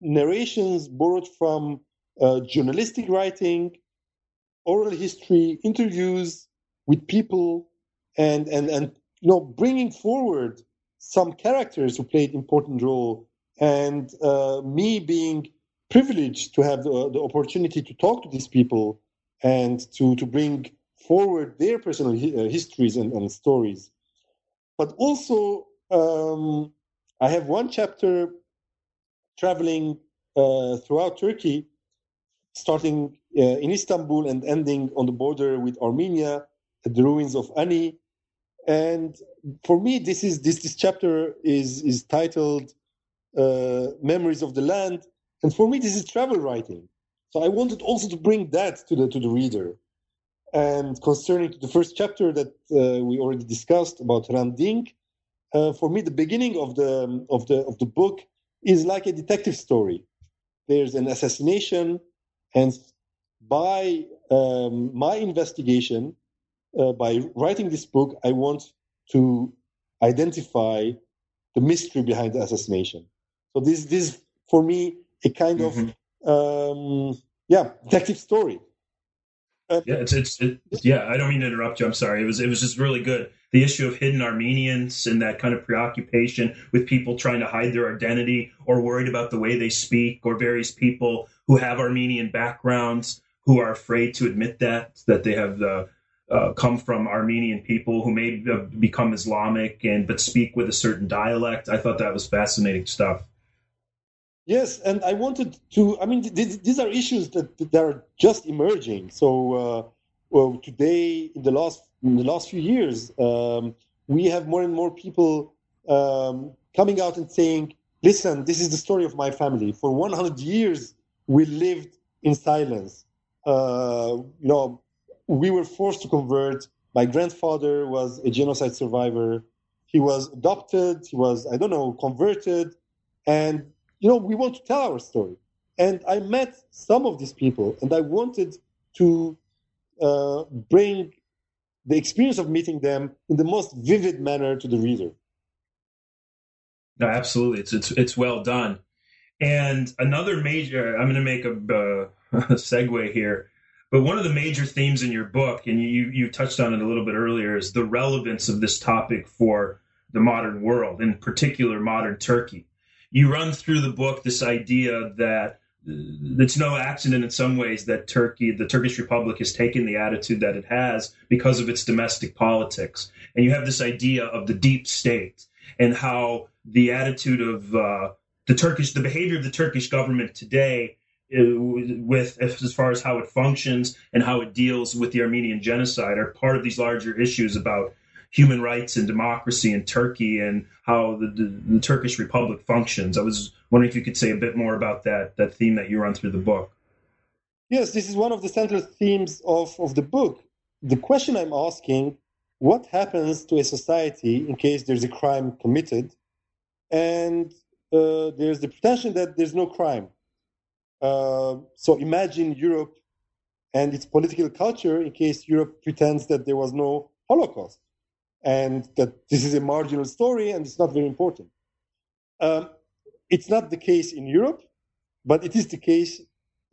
narrations borrowed from uh, journalistic writing, oral history, interviews with people, and and and you know bringing forward some characters who played important role, and uh, me being privileged to have the, the opportunity to talk to these people and to to bring forward their personal uh, histories and, and stories, but also um, I have one chapter traveling uh, throughout Turkey, starting uh, in Istanbul and ending on the border with Armenia at the ruins of Ani. And for me, this is this this chapter is is titled uh, "Memories of the Land," and for me, this is travel writing. So I wanted also to bring that to the to the reader. And concerning the first chapter that uh, we already discussed about Hrant Dink, uh, for me, the beginning of the of the of the book is like a detective story. There's an assassination, and by um, my investigation, uh, by writing this book, I want to identify the mystery behind the assassination. So this this for me a kind mm-hmm. of um, yeah detective story.
Uh, yeah, it's, it's it, yeah. I don't mean to interrupt you. I'm sorry. It was it was just really good. The issue of hidden Armenians and that kind of preoccupation with people trying to hide their identity or worried about the way they speak, or various people who have Armenian backgrounds who are afraid to admit that that they have the uh, come from Armenian people who may become Islamic and but speak with a certain dialect. I thought that was fascinating stuff.
Yes, and I wanted to. I mean, th- these are issues that, that are just emerging. So, uh, well, today, in the last in the last few years, um, we have more and more people um, coming out and saying, "Listen, this is the story of my family. For 100 years, we lived in silence. Uh, you know, we were forced to convert. My grandfather was a genocide survivor. He was adopted. He was, I don't know, converted, and you know, we want to tell our story. And I met some of these people, and I wanted to uh, bring the experience of meeting them in the most vivid manner to the reader.
No, absolutely, it's it's it's well done. And another major, I'm going to make a, uh, a [laughs] segue here, but one of the major themes in your book, and you you touched on it a little bit earlier, is the relevance of this topic for the modern world, in particular modern Turkey you run through the book this idea that it's no accident in some ways that Turkey, the Turkish Republic, has taken the attitude that it has because of its domestic politics. And you have this idea of the deep state and how the attitude of uh, the Turkish, the behavior of the Turkish government today, uh, with as far as how it functions and how it deals with the Armenian genocide, are part of these larger issues about human rights and democracy in Turkey and how the, the, the, Turkish Republic functions. I was wondering if you could say a bit more about that that theme that you run through the book.
Yes, this is one of the central themes of, of the book. The question I'm asking what happens to a society in case there's a crime committed and uh, there's the pretension that there's no crime? Uh, so imagine Europe and its political culture in case Europe pretends that there was no Holocaust and that this is a marginal story and it's not very important. Um, it's not the case in Europe, but it is the case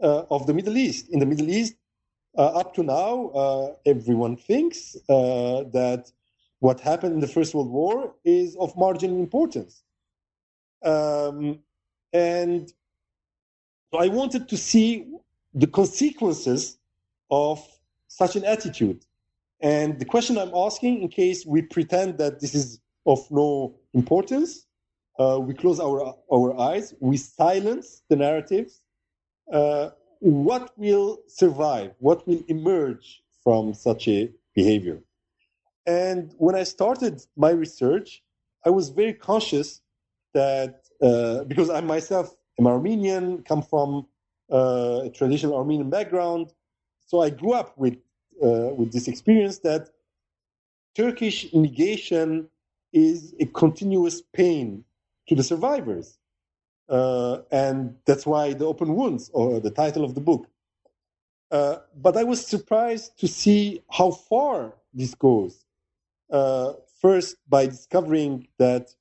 uh, of the Middle East. In the Middle East, uh, up to now, uh, everyone thinks uh, that what happened in the First World War is of marginal importance. Um, and I wanted to see the consequences of such an attitude. And the question I'm asking, in case we pretend that this is of no importance, uh, we close our, our eyes, we silence the narratives, uh, what will survive? What will emerge from such a behavior? And when I started my research, I was very conscious that uh, because I myself am Armenian, come from uh, a traditional Armenian background, so I grew up with uh, with this experience that Turkish negation is a continuous pain to the survivors. Uh, and that's why the open wounds or the title of the book. Uh, but I was surprised to see how far this goes. Uh, first, by discovering that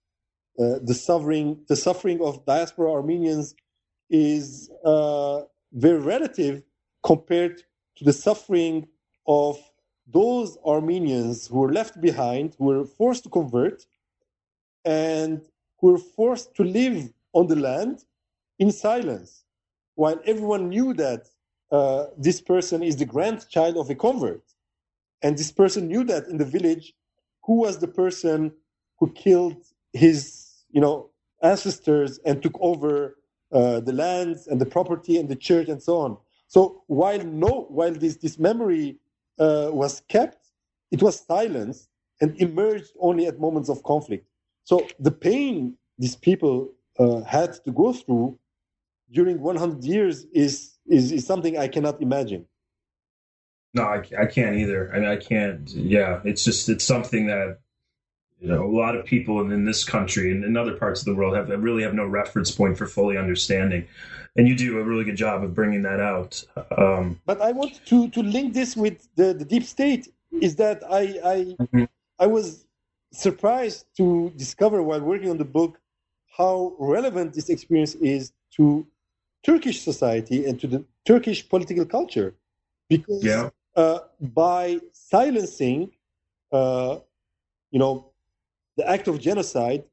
uh, the suffering, the suffering of diaspora Armenians is uh, very relative compared to the suffering of those Armenians who were left behind, who were forced to convert, and who were forced to live on the land in silence, while everyone knew that uh, this person is the grandchild of a convert. And this person knew that in the village, who was the person who killed his, you know, ancestors and took over uh, the lands and the property and the church and so on. So while no, while this this memory uh, was kept, it was silenced and emerged only at moments of conflict. So the pain these people uh, had to go through during 100 years is, is, is something I cannot imagine.
No, I, I can't either. I mean, I can't. Yeah, it's just it's something that you know a lot of people in, in this country and in other parts of the world have really have no reference point for fully understanding and you do a really good job of bringing that out. Um,
but I want to to link this with the, the deep state. Is that I I mm-hmm. I was surprised to discover while working on the book how relevant this experience is to Turkish society and to the Turkish political culture, because
yeah.
uh, by silencing, uh, you know, the act of genocide,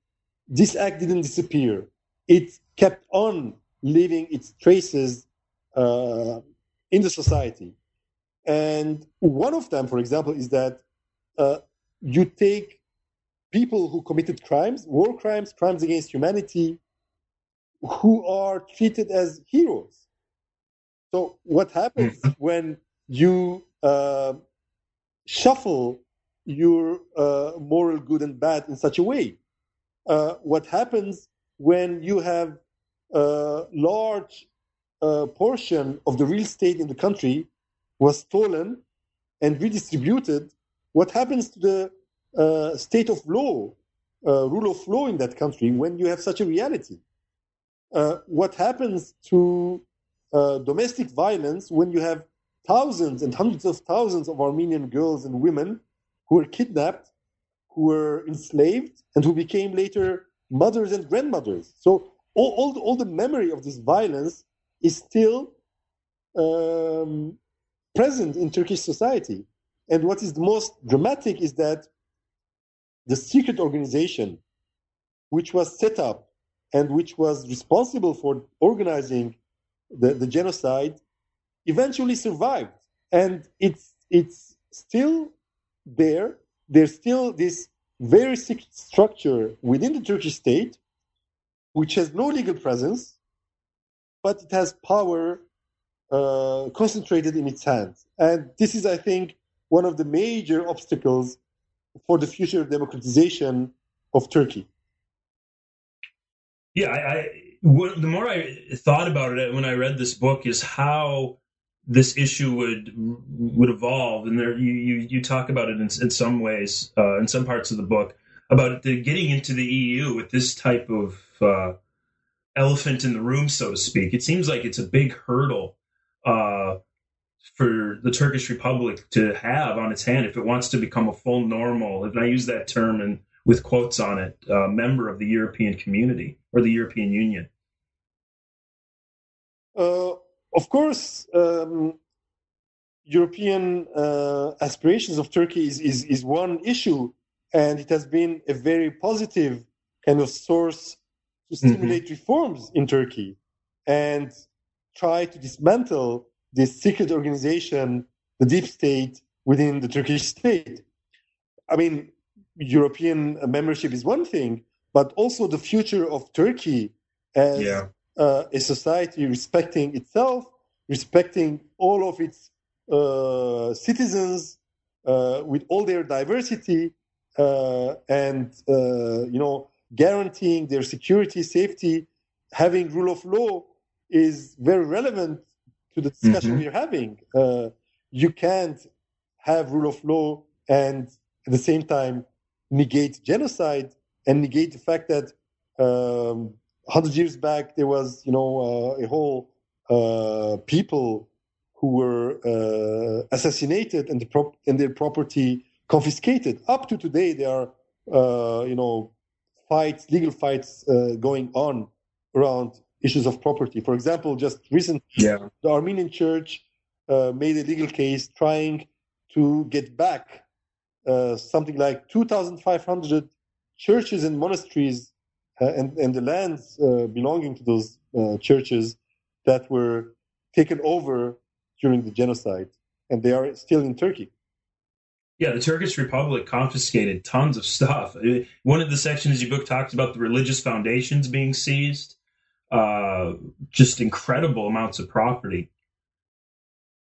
this act didn't disappear. It kept on leaving its traces uh, in the society. And one of them, for example, is that uh, you take people who committed crimes, war crimes, crimes against humanity, who are treated as heroes. So, what happens mm-hmm. when you uh, shuffle your uh, moral good and bad in such a way? Uh, what happens when you have a large uh, portion of the real estate in the country was stolen and redistributed? What happens to the uh, state of law, uh, rule of law in that country when you have such a reality? Uh, what happens to domestic violence when you have thousands and hundreds of thousands of Armenian girls and women who were kidnapped, who were enslaved, and who became later mothers and grandmothers? So all, all, all the memory of this violence is still um, present in Turkish society. And what is the most dramatic is that the secret organization which was set up and which was responsible for organizing the, the genocide eventually survived. And it's, it's still there. There's still this very structure within the Turkish state, which has no legal presence, but it has power uh, concentrated in its hands. And this is, I think, one of the major obstacles for the future democratization of Turkey.
Yeah, I, I the more I thought about it when I read this book is how this issue would would evolve, and there you you, you talk about it in, in some ways uh, in some parts of the book about the, getting into the EU with this type of uh, elephant in the room, so to speak. It seems like it's a big hurdle uh, for the Turkish Republic to have on its hand if it wants to become a full normal, and I use that term and with quotes on it, uh, member of the European community or the European Union?
Uh, of course, um, European uh, aspirations of Turkey is, is, is one issue, and it has been a very positive kind of source to mm-hmm. stimulate mm-hmm. reforms in Turkey and try to dismantle this secret organization, the deep state within the Turkish state. I mean, European membership is one thing, but also the future of Turkey as yeah. Uh, a society respecting itself, respecting all of its uh, citizens uh, with all their diversity, uh, and uh, you know guaranteeing their security, safety, having rule of law is very relevant to the discussion mm-hmm. we're having. Uh, you can't have rule of law and at the same time negate genocide and negate the fact that um, 100 years back there was, you know, uh, a whole uh, people who were uh, assassinated and, the prop- and their property confiscated. Up to today, there are, uh, you know, fights, legal fights uh, going on around issues of property. For example, just recently, yeah. the Armenian Church uh, made a legal case trying to get back uh, something like 2,500 churches and monasteries and, and the lands uh, belonging to those uh, churches that were taken over during the genocide. And they are still in Turkey.
Yeah, the Turkish Republic confiscated tons of stuff. One of the sections of your book talks about the religious foundations being seized. Uh, just incredible amounts of property.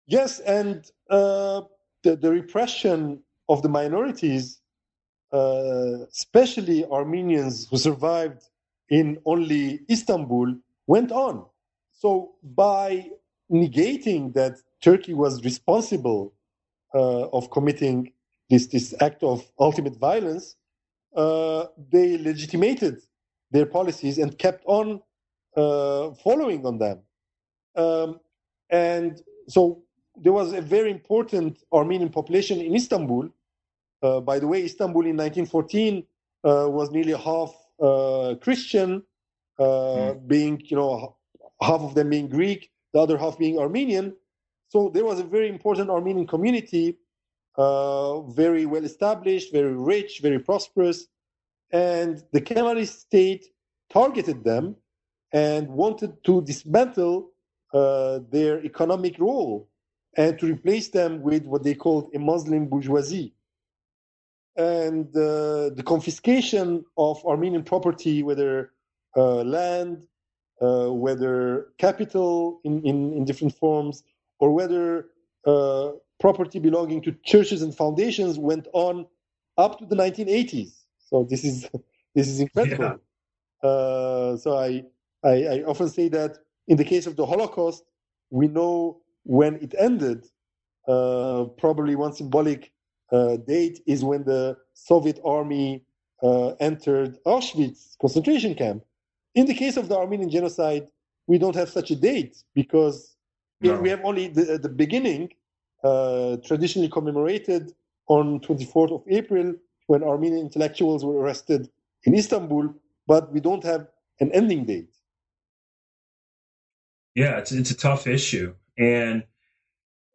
Yes, and uh, the, the repression of the minorities, uh, especially Armenians who survived in only Istanbul, went on. So by negating that Turkey was responsible uh, of committing this, this act of ultimate violence, uh, they legitimated their policies and kept on uh, following on them. Um, and so there was a very important Armenian population in Istanbul. Uh, by the way, Istanbul in 1914 uh, was nearly half uh, Christian, mm. being you know half of them being Greek, the other half being Armenian. So there was a very important Armenian community, uh, very well established, very rich, very prosperous, and the Kemalist state targeted them and wanted to dismantle uh, their economic role and to replace them with what they called a Muslim bourgeoisie. And uh, the confiscation of Armenian property, whether uh, land, uh, whether capital in, in, in, different forms, or whether uh, property belonging to churches and foundations went on up to the 1980s. So this is [laughs] this is incredible. Yeah. Uh, so I, I I often say that in the case of the Holocaust, we know when it ended. Uh, probably one symbolic date is when the Soviet army uh, entered Auschwitz concentration camp. In the case of the Armenian genocide, we don't have such a date because no. we have only the, the beginning, uh, traditionally commemorated on 24th of April, when Armenian intellectuals were arrested in Istanbul, but we don't have an ending date.
Yeah, it's it's a tough issue, and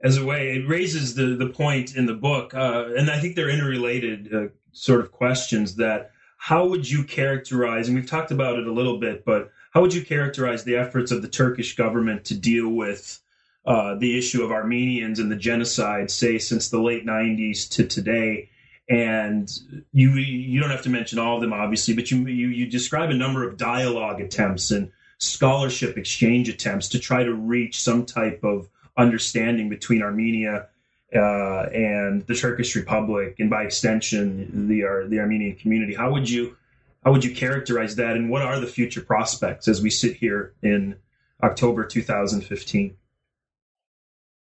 as a way, it raises the the point in the book, uh, and I think they're interrelated uh, sort of questions. That how would you characterize? And we've talked about it a little bit, but how would you characterize the efforts of the Turkish government to deal with uh, the issue of Armenians and the genocide, say since the late '90s to today? and you you don't have to mention all of them obviously but you you, you describe a number of dialogue attempts and scholarship exchange attempts to try to reach some type of understanding between Armenia uh, and the Turkish Republic, and by extension, the uh, the Armenian community. How would you how would you characterize that, and what are the future prospects as we sit here in October 2015?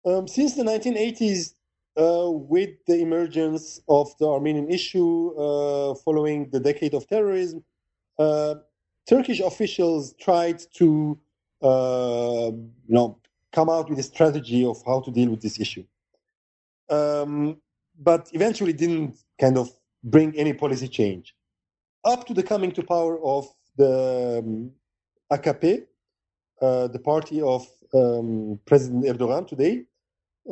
Um, since the 1980s, uh, with the emergence of the Armenian issue uh, following the decade of terrorism, uh, Turkish officials tried to, uh, you know, come out with a strategy of how to deal with this issue, um, but eventually didn't kind of bring any policy change. Up to the coming to power of the um, AKP, uh, the party of um, President Erdogan today,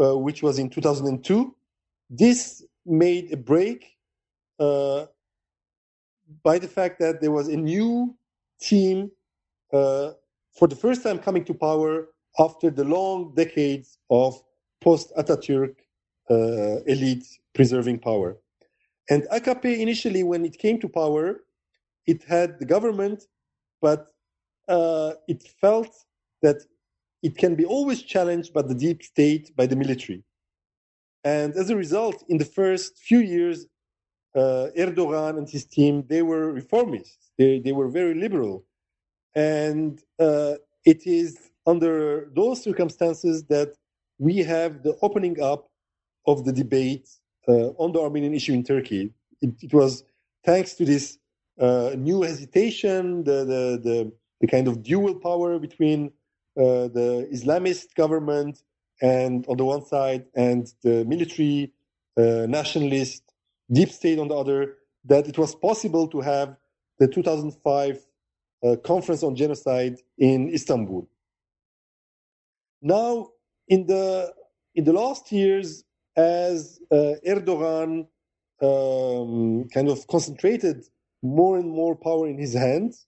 uh, which was in 2002, this made a break uh, by the fact that there was a new team uh, for the first time coming to power after the long decades of post Ataturk uh, elite preserving power. And AKP initially, when it came to power, it had the government, but uh, it felt that it can be always challenged by the deep state, by the military. And as a result, in the first few years, uh, Erdogan and his team, they were reformists. They, they were very liberal. And uh, it is under those circumstances that we have the opening up of the debate uh, on the Armenian issue in Turkey. It, it was thanks to this uh, new hesitation, the, the, the, the, kind of dual power between uh, the Islamist government and on the one side and the military uh, nationalist deep state on the other, that it was possible to have the 2005 uh, conference on genocide in Istanbul. Now, in the in the last years, as uh, Erdogan um, kind of concentrated more and more power in his hands,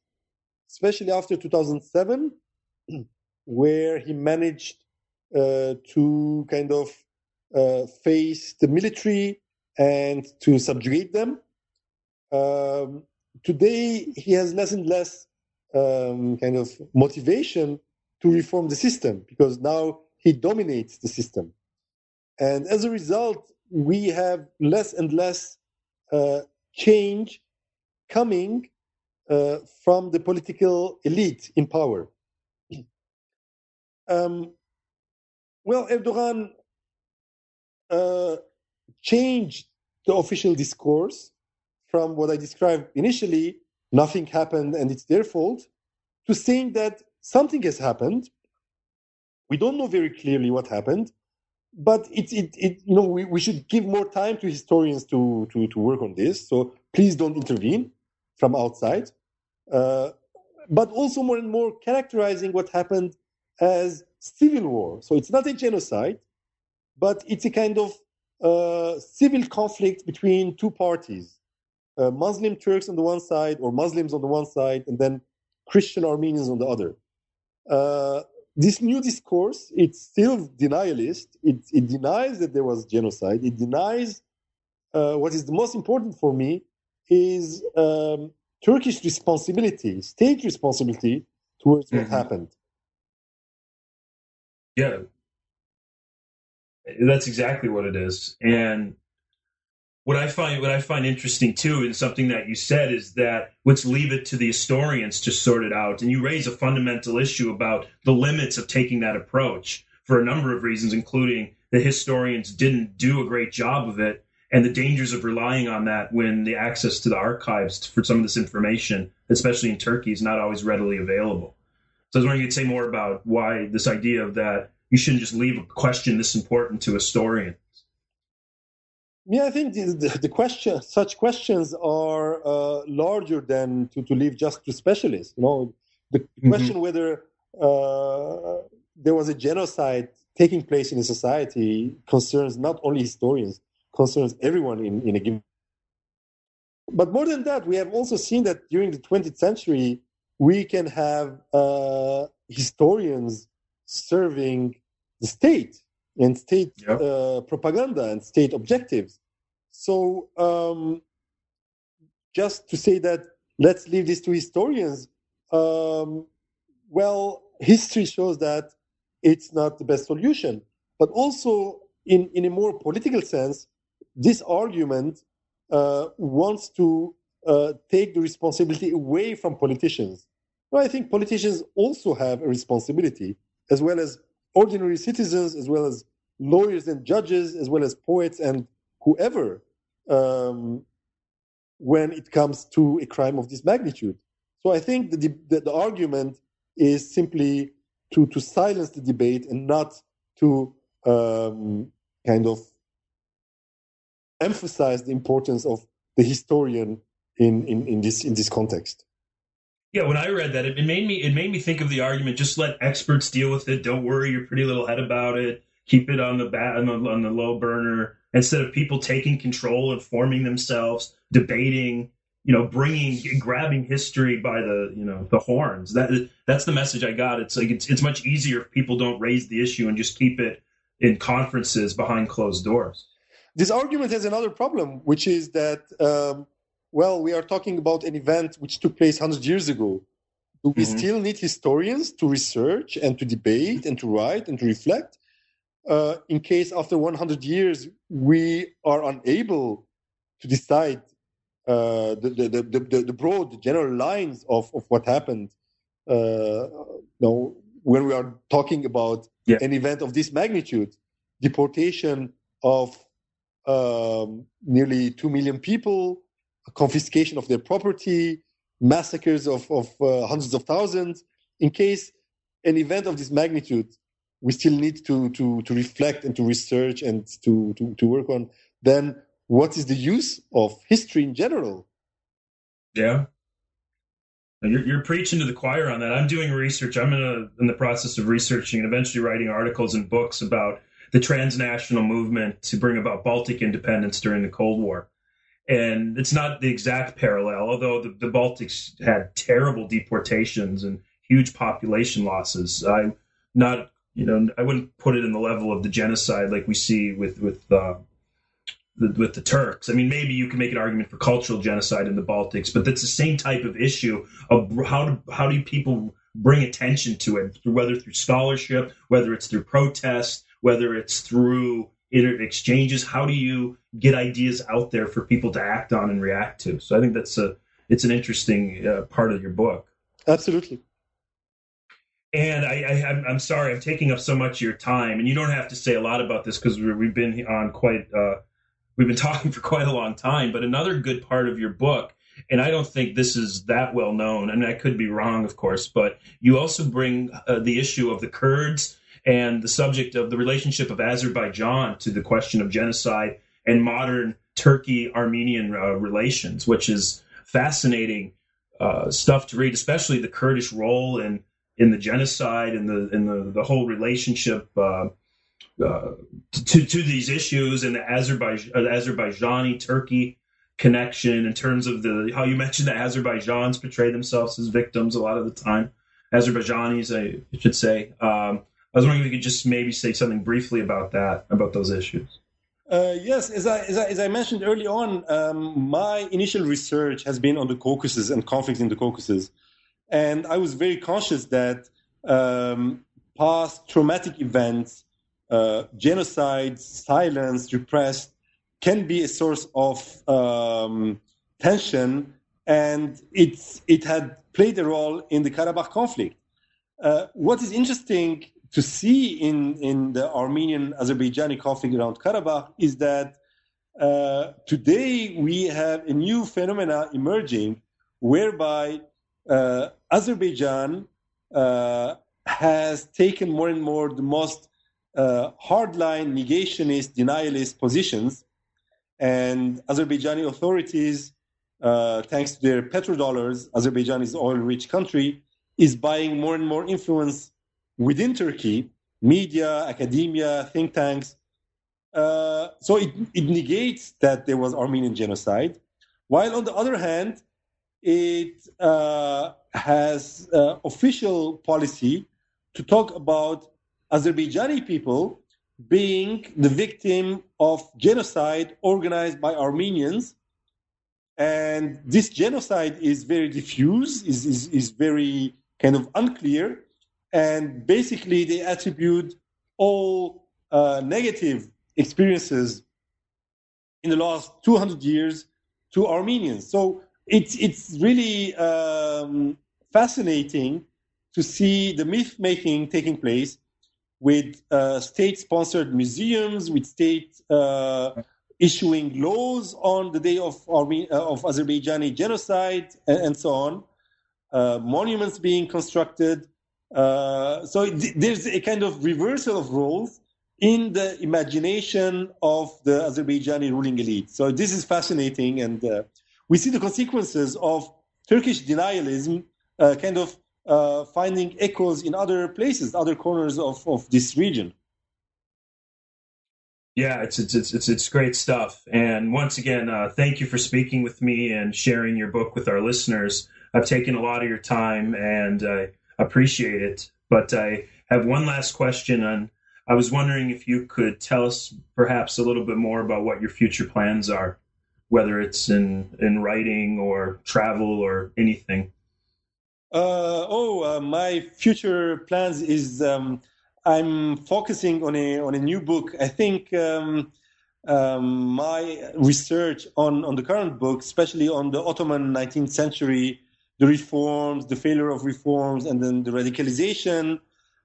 especially after 2007, [clears throat] where he managed uh, to kind of uh, face the military and to subjugate them. Um, today, he has less and less um, kind of motivation to reform the system because now he dominates the system. And as a result, we have less and less uh, change coming uh, from the political elite in power. [clears throat] Um, well, Erdogan uh, changed the official discourse from what I described initially, nothing happened and it's their fault, to saying that something has happened. We don't know very clearly what happened, but it, it, it you know, we, we should give more time to historians to, to, to work on this. So please don't intervene from outside. Uh, but also more and more characterizing what happened as civil war. So it's not a genocide. but it's a kind of uh, civil conflict between two parties uh, Muslim Turks on the one side, or Muslims on the one side, and then Christian Armenians on the other. Uh, this new discourse, it's still denialist. It, it, denies that there was genocide. It denies uh, what is the most important for me is um, Turkish responsibility, state responsibility towards mm-hmm. what happened.
Yeah, that's exactly what it is. And what I find what I find interesting too, and something that you said is that let's leave it to the historians to sort it out. And you raise a fundamental issue about the limits of taking that approach for a number of reasons, including the historians didn't do a great job of it, and the dangers of relying on that when the access to the archives for some of this information, especially in Turkey, is not always readily available. So I was wondering you could say more about why this idea of that you shouldn't just leave a question this important to historians.
Yeah, I think the, the question, such questions are uh, larger than to, to leave just to specialists. You know, the mm-hmm. question whether uh, there was a genocide taking place in a society concerns not only historians, concerns everyone in, in a given. But more than that, we have also seen that during the 20th century, we can have uh, historians serving the state and state yep. uh, propaganda and state objectives. So, um, just to say that, let's leave this to historians. Um, well, history shows that it's not the best solution. But also, in, in a more political sense, this argument uh, wants to uh, take the responsibility away from politicians. Well, I think politicians also have a responsibility, as well as ordinary citizens, as well as lawyers and judges, as well as poets and whoever, um, when it comes to a crime of this magnitude. So I think the, the, the argument is simply to, to silence the debate and not to um, kind of emphasize the importance of the historian in, in, in this in this context.
Yeah, when I read that, it, it made me it made me think of the argument: just let experts deal with it. Don't worry your pretty little head about it. Keep it on the bat on the, on the low burner instead of people taking control and forming themselves, debating. You know, bringing grabbing history by the you know the horns. That that's the message I got. It's like it's it's much easier if people don't raise the issue and just keep it in conferences behind closed doors.
This argument has another problem, which is that um, well, we are talking about an event which took place 100 years ago. Do we mm-hmm. still need historians to research and to debate and to write and to reflect? Uh, in case after 100 years we are unable to decide uh, the, the, the, the, broad, the general lines of, of what happened, uh, you know, when we are talking about yeah. an event of this magnitude, deportation of um, nearly 2 million people, confiscation of their property, massacres of, of uh, hundreds of thousands. In case an event of this magnitude, we still need to, to, to reflect and to research and to, to, to work on, then what is the use of history in general?
Yeah. You're, you're preaching to the choir on that. I'm doing research. I'm in, a, in the process of researching and eventually writing articles and books about the transnational movement to bring about Baltic independence during the Cold War and it's not the exact parallel, although the, the Baltics had terrible deportations and huge population losses. I'm not you know I wouldn't put it in the level of the genocide like we see with with uh, the, with the Turks. I mean, maybe you can make an argument for cultural genocide in the Baltics, but that's the same type of issue of how do how do people bring attention to it, whether through scholarship, whether it's through protest, whether it's through exchanges how do you get ideas out there for people to act on and react to. So i think that's a it's an interesting uh, part of your book.
Absolutely.
And I, I am sorry i'm taking up so much of your time and you don't have to say a lot about this because we've been on quite uh, we've been [laughs] talking for quite a long time but another good part of your book and I don't think this is that well known, and I could be wrong, of course, but you also bring uh, the issue of the Kurds and the subject of the relationship of Azerbaijan to the question of genocide and modern Turkey Armenian uh, relations, which is fascinating uh, stuff to read, especially the Kurdish role in in the genocide and the in the, the whole relationship uh, uh, to to these issues and the uh, Azerbaijani Turkey connection in terms of the how you mentioned that Azerbaijan's portray themselves as victims a lot of the time. Azerbaijanis, I should say. Um, I was wondering if you could just maybe say something briefly about that, about those issues.
Uh, yes, as I, as I, as I mentioned early on, um, my initial research has been on the Caucasus and conflicts in the Caucasus, and I was very conscious that um, past traumatic events, uh, genocide, silence, repressed, can be a source of um, tension, and it's it had played a role in the Karabakh conflict. Uh, what is interesting to see in, in the Armenian Azerbaijani conflict around Karabakh is that uh, today we have a new phenomena emerging whereby uh, Azerbaijan uh, has taken more and more the most uh, hardline negationist, denialist positions, and Azerbaijani authorities, uh, thanks to their petrodollars, Azerbaijan is an oil-rich country, is buying more and more influence within Turkey, media, academia, think tanks. Uh, so it, it negates that there was Armenian genocide, while on the other hand, it uh, has uh, official policy to talk about Azerbaijani people being the victim of genocide organized by Armenians. And this genocide is very diffuse, is, is, is very kind of unclear. And basically, they attribute all uh, negative experiences in the last 200 years to Armenians. So it's, it's really um, fascinating to see the myth making taking place with uh, state sponsored museums, with state uh, issuing laws on the day of, Arme- uh, of Azerbaijani genocide, and, and so on, uh, monuments being constructed. Uh, so th- there's a kind of reversal of roles in the imagination of the Azerbaijani ruling elite. So this is fascinating, and uh, we see the consequences of Turkish denialism kind of uh, finding echoes in other places, other corners of, of this region.
Yeah, it's it's it's it's, great stuff. And once again, uh, thank you for speaking with me and sharing your book with our listeners. I've taken a lot of your time and I appreciate it. But I have one last question on. I was wondering if you could tell us perhaps a little bit more about what your future plans are, whether it's in in writing or travel or anything.
Uh, oh, uh, my future plans is um, I'm focusing on a on a new book. I think um, um, my research on on the current book, especially on the Ottoman 19th century, the reforms, the failure of reforms, and then the radicalization,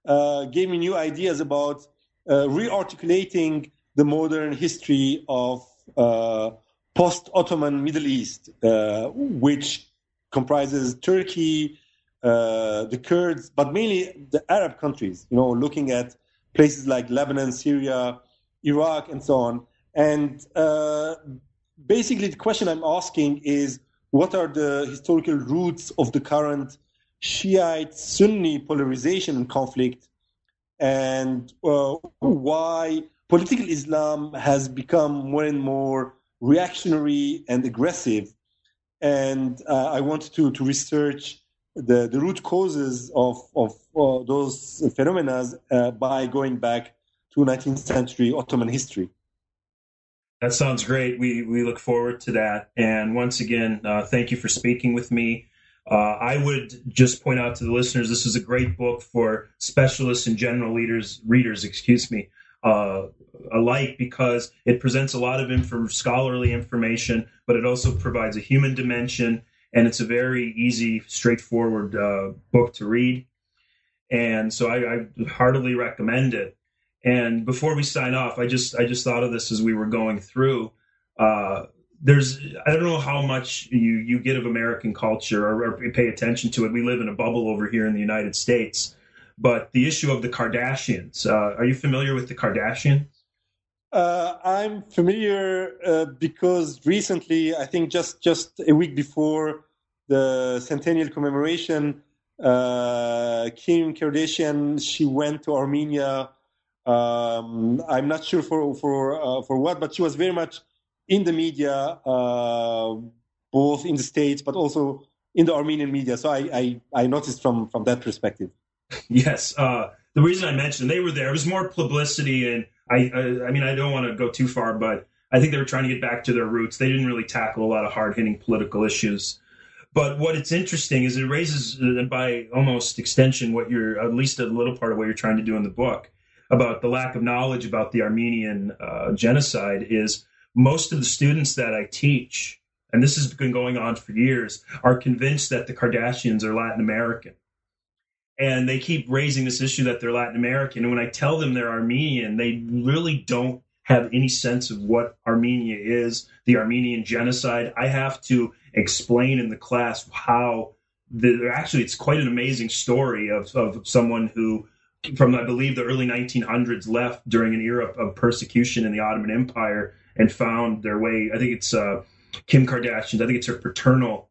uh, gave me new ideas about uh, rearticulating the modern history of uh, post-Ottoman Middle East, uh, which comprises Turkey uh, the Kurds, but mainly the Arab countries, you know, looking at places like Lebanon, Syria, Iraq, and so on. And uh, basically, the question I'm asking is what are the historical roots of the current Shiite Sunni polarization and conflict, and uh, why political Islam has become more and more reactionary and aggressive. And uh, I want to, to research the, the root causes of, of uh, those phenomena uh, by going back to 19th century Ottoman history.
That sounds great. We, we look forward to that. And once again, uh, thank you for speaking with me. Uh, I would just point out to the listeners this is a great book for specialists and general leaders, readers, excuse me, uh, alike because it presents a lot of inf- scholarly information, but it also provides a human dimension and it's a very easy, straightforward uh, book to read. And so I, I, heartily recommend it. And before we sign off, I just I just thought of this as we were going through. Uh, there's I don't know how much you you get of American culture or, or pay attention to it. We live in a bubble over here in the United States. But the issue of the Kardashians, uh, are you familiar with the Kardashians?
Uh, I'm familiar uh, because recently, I think just just a week before the centennial commemoration, uh, Kim Kardashian she went to Armenia Um, I'm not sure for for uh, for what, but she was very much in the media, uh, both in the states, but also in the Armenian media. So I I, I noticed from from that perspective.
Yes, uh, the reason I mentioned they were there was more publicity, and I I, I mean I don't want to go too far, but I think they were trying to get back to their roots. They didn't really tackle a lot of hard hitting political issues. But what it's interesting is it raises, uh, by almost extension, what you're at least a little part of what you're trying to do in the book about the lack of knowledge about the Armenian uh, genocide. Is most of the students that I teach, and this has been going on for years, are convinced that the Kardashians are Latin American. And they keep raising this issue that they're Latin American. And when I tell them they're Armenian, they really don't have any sense of what Armenia is, the Armenian genocide. I have to explain in the class how the, actually it's quite an amazing story of, of someone who from I believe the early 1900s left during an era of persecution in the Ottoman Empire and found their way. I think it's uh, Kim Kardashian. I think it's her paternal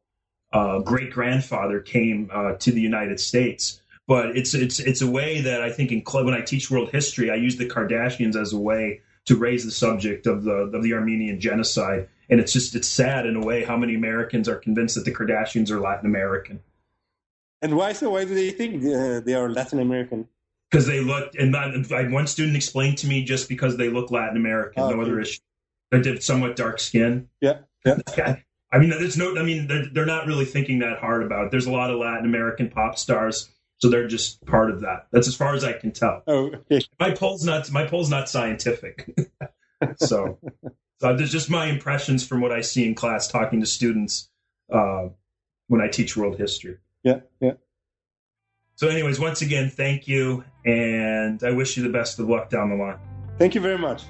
uh, great grandfather came uh, to the United States. But it's it's it's a way that I think in when I teach world history, I use the Kardashians as a way to raise the subject of the of the Armenian genocide. And it's just it's sad in a way how many Americans are convinced that the Kardashians are Latin American.
And why so? Why do they think uh, they are Latin American?
Because they look, and I, one student explained to me just because they look Latin American, oh, no other issue. They did somewhat dark skin.
Yeah, yeah. [laughs]
I mean, there's no. I mean, they're, they're not really thinking that hard about it. There's a lot of Latin American pop stars so they're just part of that. That's as far as I can tell.
Oh, okay.
my poll's not my poll's not scientific. [laughs] so, so there's just my impressions from what I see in class talking to students uh, when I teach world history.
Yeah, yeah.
So, anyways, once again, thank you, and I wish you the best of luck down the line.
Thank you very much.